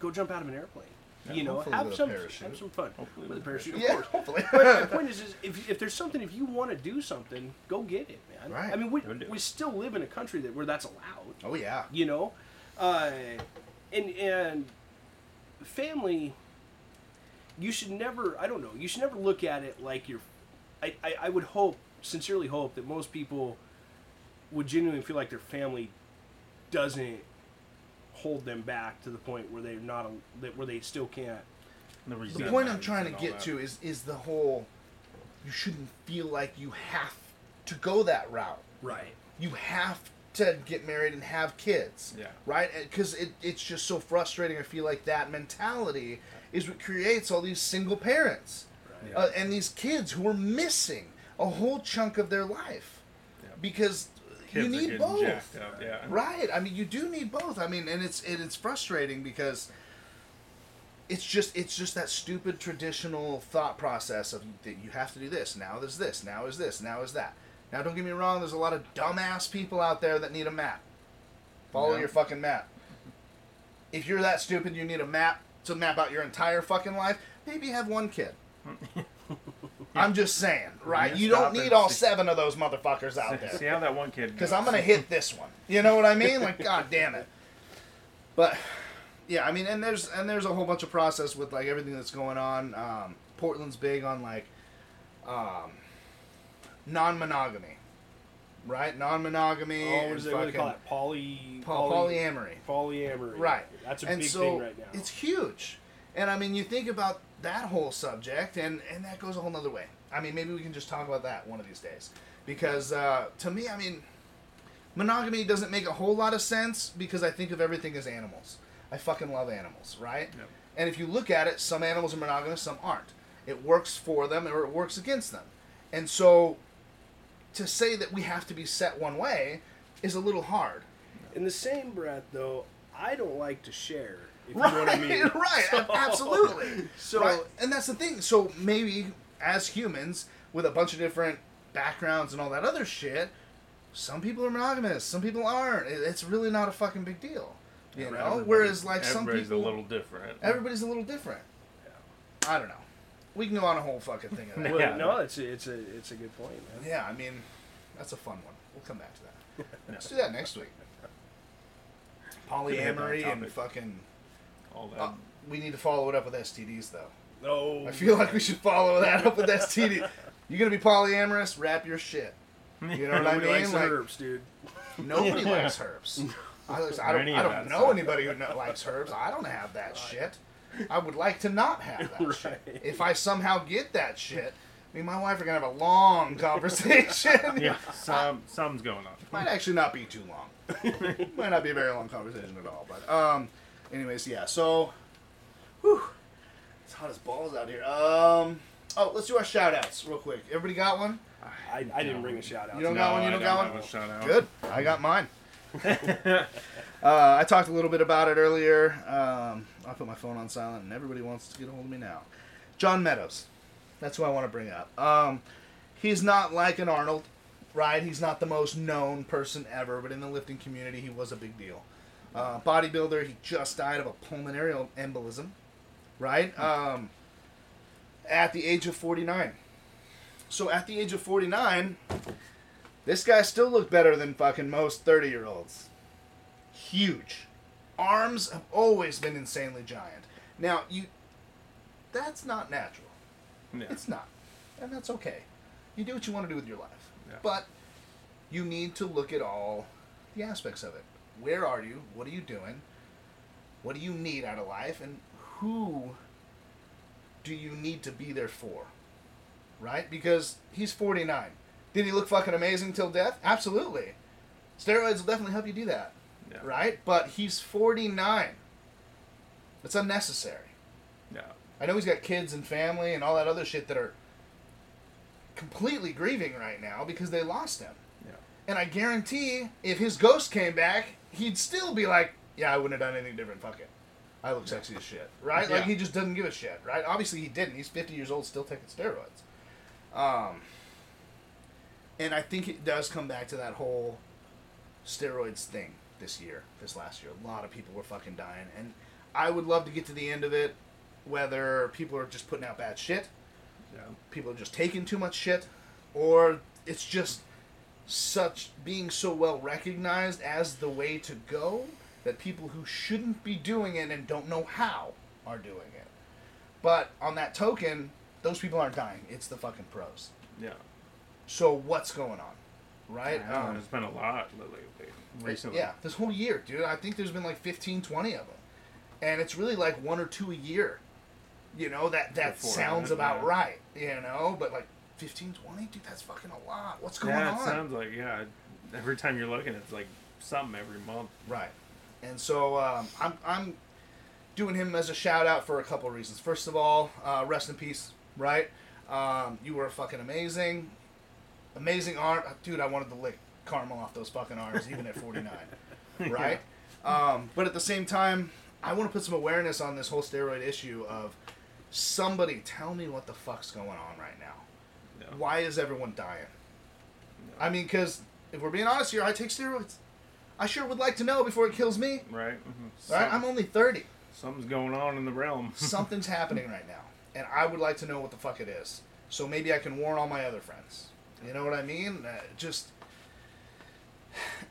go jump out of an airplane.
Yeah,
you know, have some
parachute.
have some fun
Hopefully
with a
a
parachute, of
Yeah,
course.
hopefully.
But the point is, is if, if there's something, if you want to do something, go get it, man.
Right.
I mean, we,
Go do it.
we still live in a country that where that's allowed.
oh, yeah.
You know, uh, and and family. You should never. I don't know. You should never look at it like you're. I, I, I would hope, sincerely hope, that most people would genuinely feel like their family doesn't hold them back to the point where they're not a, where they still can't
The,
The point I'm trying to get
that.
to is is the whole you shouldn't feel like you have to go that route.
right
You have to get married and have kids.
Yeah.
Right? Because it, it's just so frustrating. I feel like that mentality is what creates all these single parents
right
Yeah.
uh, and these kids who are missing a whole chunk of their life
Yeah.
because
Kids
you need both.
Yeah.
Right. I mean, you do need both. I mean, and it's it, it's frustrating because it's just it's just that stupid traditional thought process of that you have to do this now. There's this now is this now is that. Now, don't get me wrong. There's a lot of dumbass people out there that need a map. Follow your fucking map. If you're that stupid, you need a map to map out your entire fucking life. Maybe have one kid. I'm just saying, right?
Yeah,
You don't need all seven of those motherfuckers out there
See how that one kid.
because. I'm gonna hit this one. You know what I mean? Like, god damn it. But yeah, I mean, and there's and there's a whole bunch of process with like everything that's going on. Um, Portland's big on like um, non-monogamy, right? Non-monogamy
oh what is it what do they call it poly
poly- polyamory.
polyamory
Right.
that's a
and
big
so
thing right now
it's huge. And I mean, you think about that whole subject, and and that goes a whole nother way. I mean, maybe we can just talk about that one of these days, because uh, to me, I mean, monogamy doesn't make a whole lot of sense because I think of everything as animals. I fucking love animals, right?
Yep.
And if you look at it, some animals are monogamous, some aren't. It works for them or it works against them. And so to say that we have to be set one way is a little hard.
in the same breath though i don't like to share if you
Right,
know what i mean
right,
So-
absolutely.
so
right? and that's the thing. So maybe as humans with a bunch of different backgrounds and all that other shit, some people are monogamous, some people aren't. It's really not a fucking big deal, you know.
Everybody-
Whereas like some
everybody's
people,
a little different.
everybody's a little different. Yeah. I don't know. We can go on a whole fucking thing of that.
Well,
Yeah.
no it's a, it's a it's a good point man
yeah, I mean, that's a fun one. We'll come back to that.
Yeah.
Let's do that next week. Polyamory and fucking.
All that.
Uh, we need to follow it up with STDs though.
no
I feel like we should follow that up with STD. You're gonna be polyamorous? Wrap your shit. You know what I
Nobody
mean?
likes
Like
herbs dude
nobody likes herbs. I, I don't, I don't know
stuff.
anybody who no- likes herbs. I don't have that shit. I would like to not have that shit. If I somehow get that shit, me and my wife are gonna have a long conversation.
yeah, some something's going on.
Might actually not be too long. Might not be a very long conversation at all. But um, anyways, yeah. So, whew, it's hot as balls out here. Um, oh, let's do our shout outs real quick. Everybody got one?
I, I didn't bring a shout out
You don't
No,
got one. You don't
don't
got
have
one.
a shout out.
Good. I got mine. uh, I talked a little bit about it earlier. Um, I put my phone on silent, and everybody wants to get a hold of me now. John Meadows. That's who I want to bring up. Um, he's not like an Arnold right? He's not the most known person ever, but in the lifting community, he was a big deal. Uh, bodybuilder, he just died of a pulmonary embolism, right? Um, at the age of 49. So at the age of 49, this guy still looked better than fucking most 30 year olds. Huge. Arms have always been insanely giant. Now, you. That's not natural.
Yeah.
It's not. And that's okay. You do what you want to do with your life.
Yeah.
But you need to look at all the aspects of it. Where are you? What are you doing? What do you need out of life? And who do you need to be there for? Right? Because he's 49. Did he look fucking amazing till death? Absolutely. Steroids will definitely help you do that.
Yeah.
Right? But he's 49. It's unnecessary.
Yeah.
I know he's got kids and family and all that other shit that are completely grieving right now because they lost him.
Yeah.
And I guarantee if his ghost came back, he'd still be like, yeah, I wouldn't have done anything different. Fuck it. I look sexy as shit. Right? Like, he just doesn't give a shit. Right? Obviously, he didn't. He's 50 years old, still taking steroids. Um, and I think it does come back to that whole steroids thing this year, this last year. A lot of people were fucking dying. And I would love to get to the end of it, whether people are just putting out bad shit
Yeah.
people are just taking too much shit, or it's just such being so well recognized as the way to go that people who shouldn't be doing it and don't know how are doing it. But on that token, those people aren't dying. It's the fucking pros.
Yeah.
So what's going on, right?
Know,
Um,
there's been a lot lately. Recently.
yeah, this whole year, dude. I think there's been like 15, 20 of them. And it's really like one or two a year. You know, that, that
Before
sounds about
yeah.
right. You know, but like 15, 20? Dude, that's fucking a lot. What's going
Yeah, it
on?
sounds like yeah. Every time you're looking, it's like something every month.
Right. And so um, I'm, I'm doing him as a shout out for a couple of reasons. First of all, uh, rest in peace, right? Um, you were fucking amazing. Amazing art. Dude, I wanted to lick caramel off those fucking arms, even at 49. right? Um, but at the same time, I want to put some awareness on this whole steroid issue of somebody tell me what the fuck's going on right now. Why is everyone dying? I mean, because if we're being honest here, I take steroids. I sure would like to know before it kills me.
Right. Mm-hmm.
Right? I'm only 30.
something's going on in the realm.
Something's happening right now. And I would like to know what the fuck it is. So maybe I can warn all my other friends. You know what I mean? Uh, just.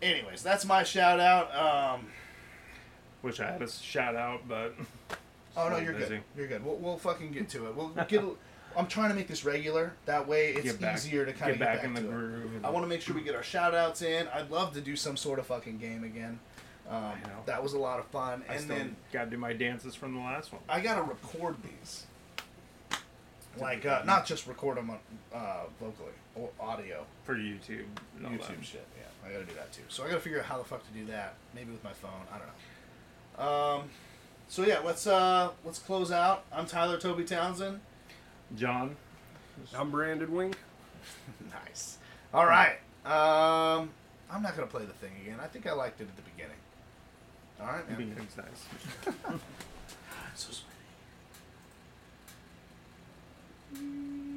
Anyways, that's my shout out. Um,
Wish I had a shout out, but
oh no, you're
busy.
good. You're good. We'll, we'll fucking get to it. We'll get. I'm trying to make this regular. That way, it's
Get back-
easier to kind of
get back in the groove.
I want to make sure we get our shout outs in. I'd love to do some sort of fucking game again. Um,
know.
that was a lot of fun.
I
and
still
then
gotta do my dances from the last one.
I gotta record these. Like, uh, not just record them on, uh, vocally or audio.
for YouTube.
YouTube
that.
shit. Yeah, I gotta do that too. So I gotta figure out how the fuck to do that. Maybe with my phone. I don't know. Um, so yeah, let's uh, let's close out. I'm Tyler Toby Townsend.
John,
I'm Brandon Wink.
nice. All right. Um, I'm not gonna play the thing again. I think I liked it at the beginning. All right, man.
beginning's nice.
So sweet.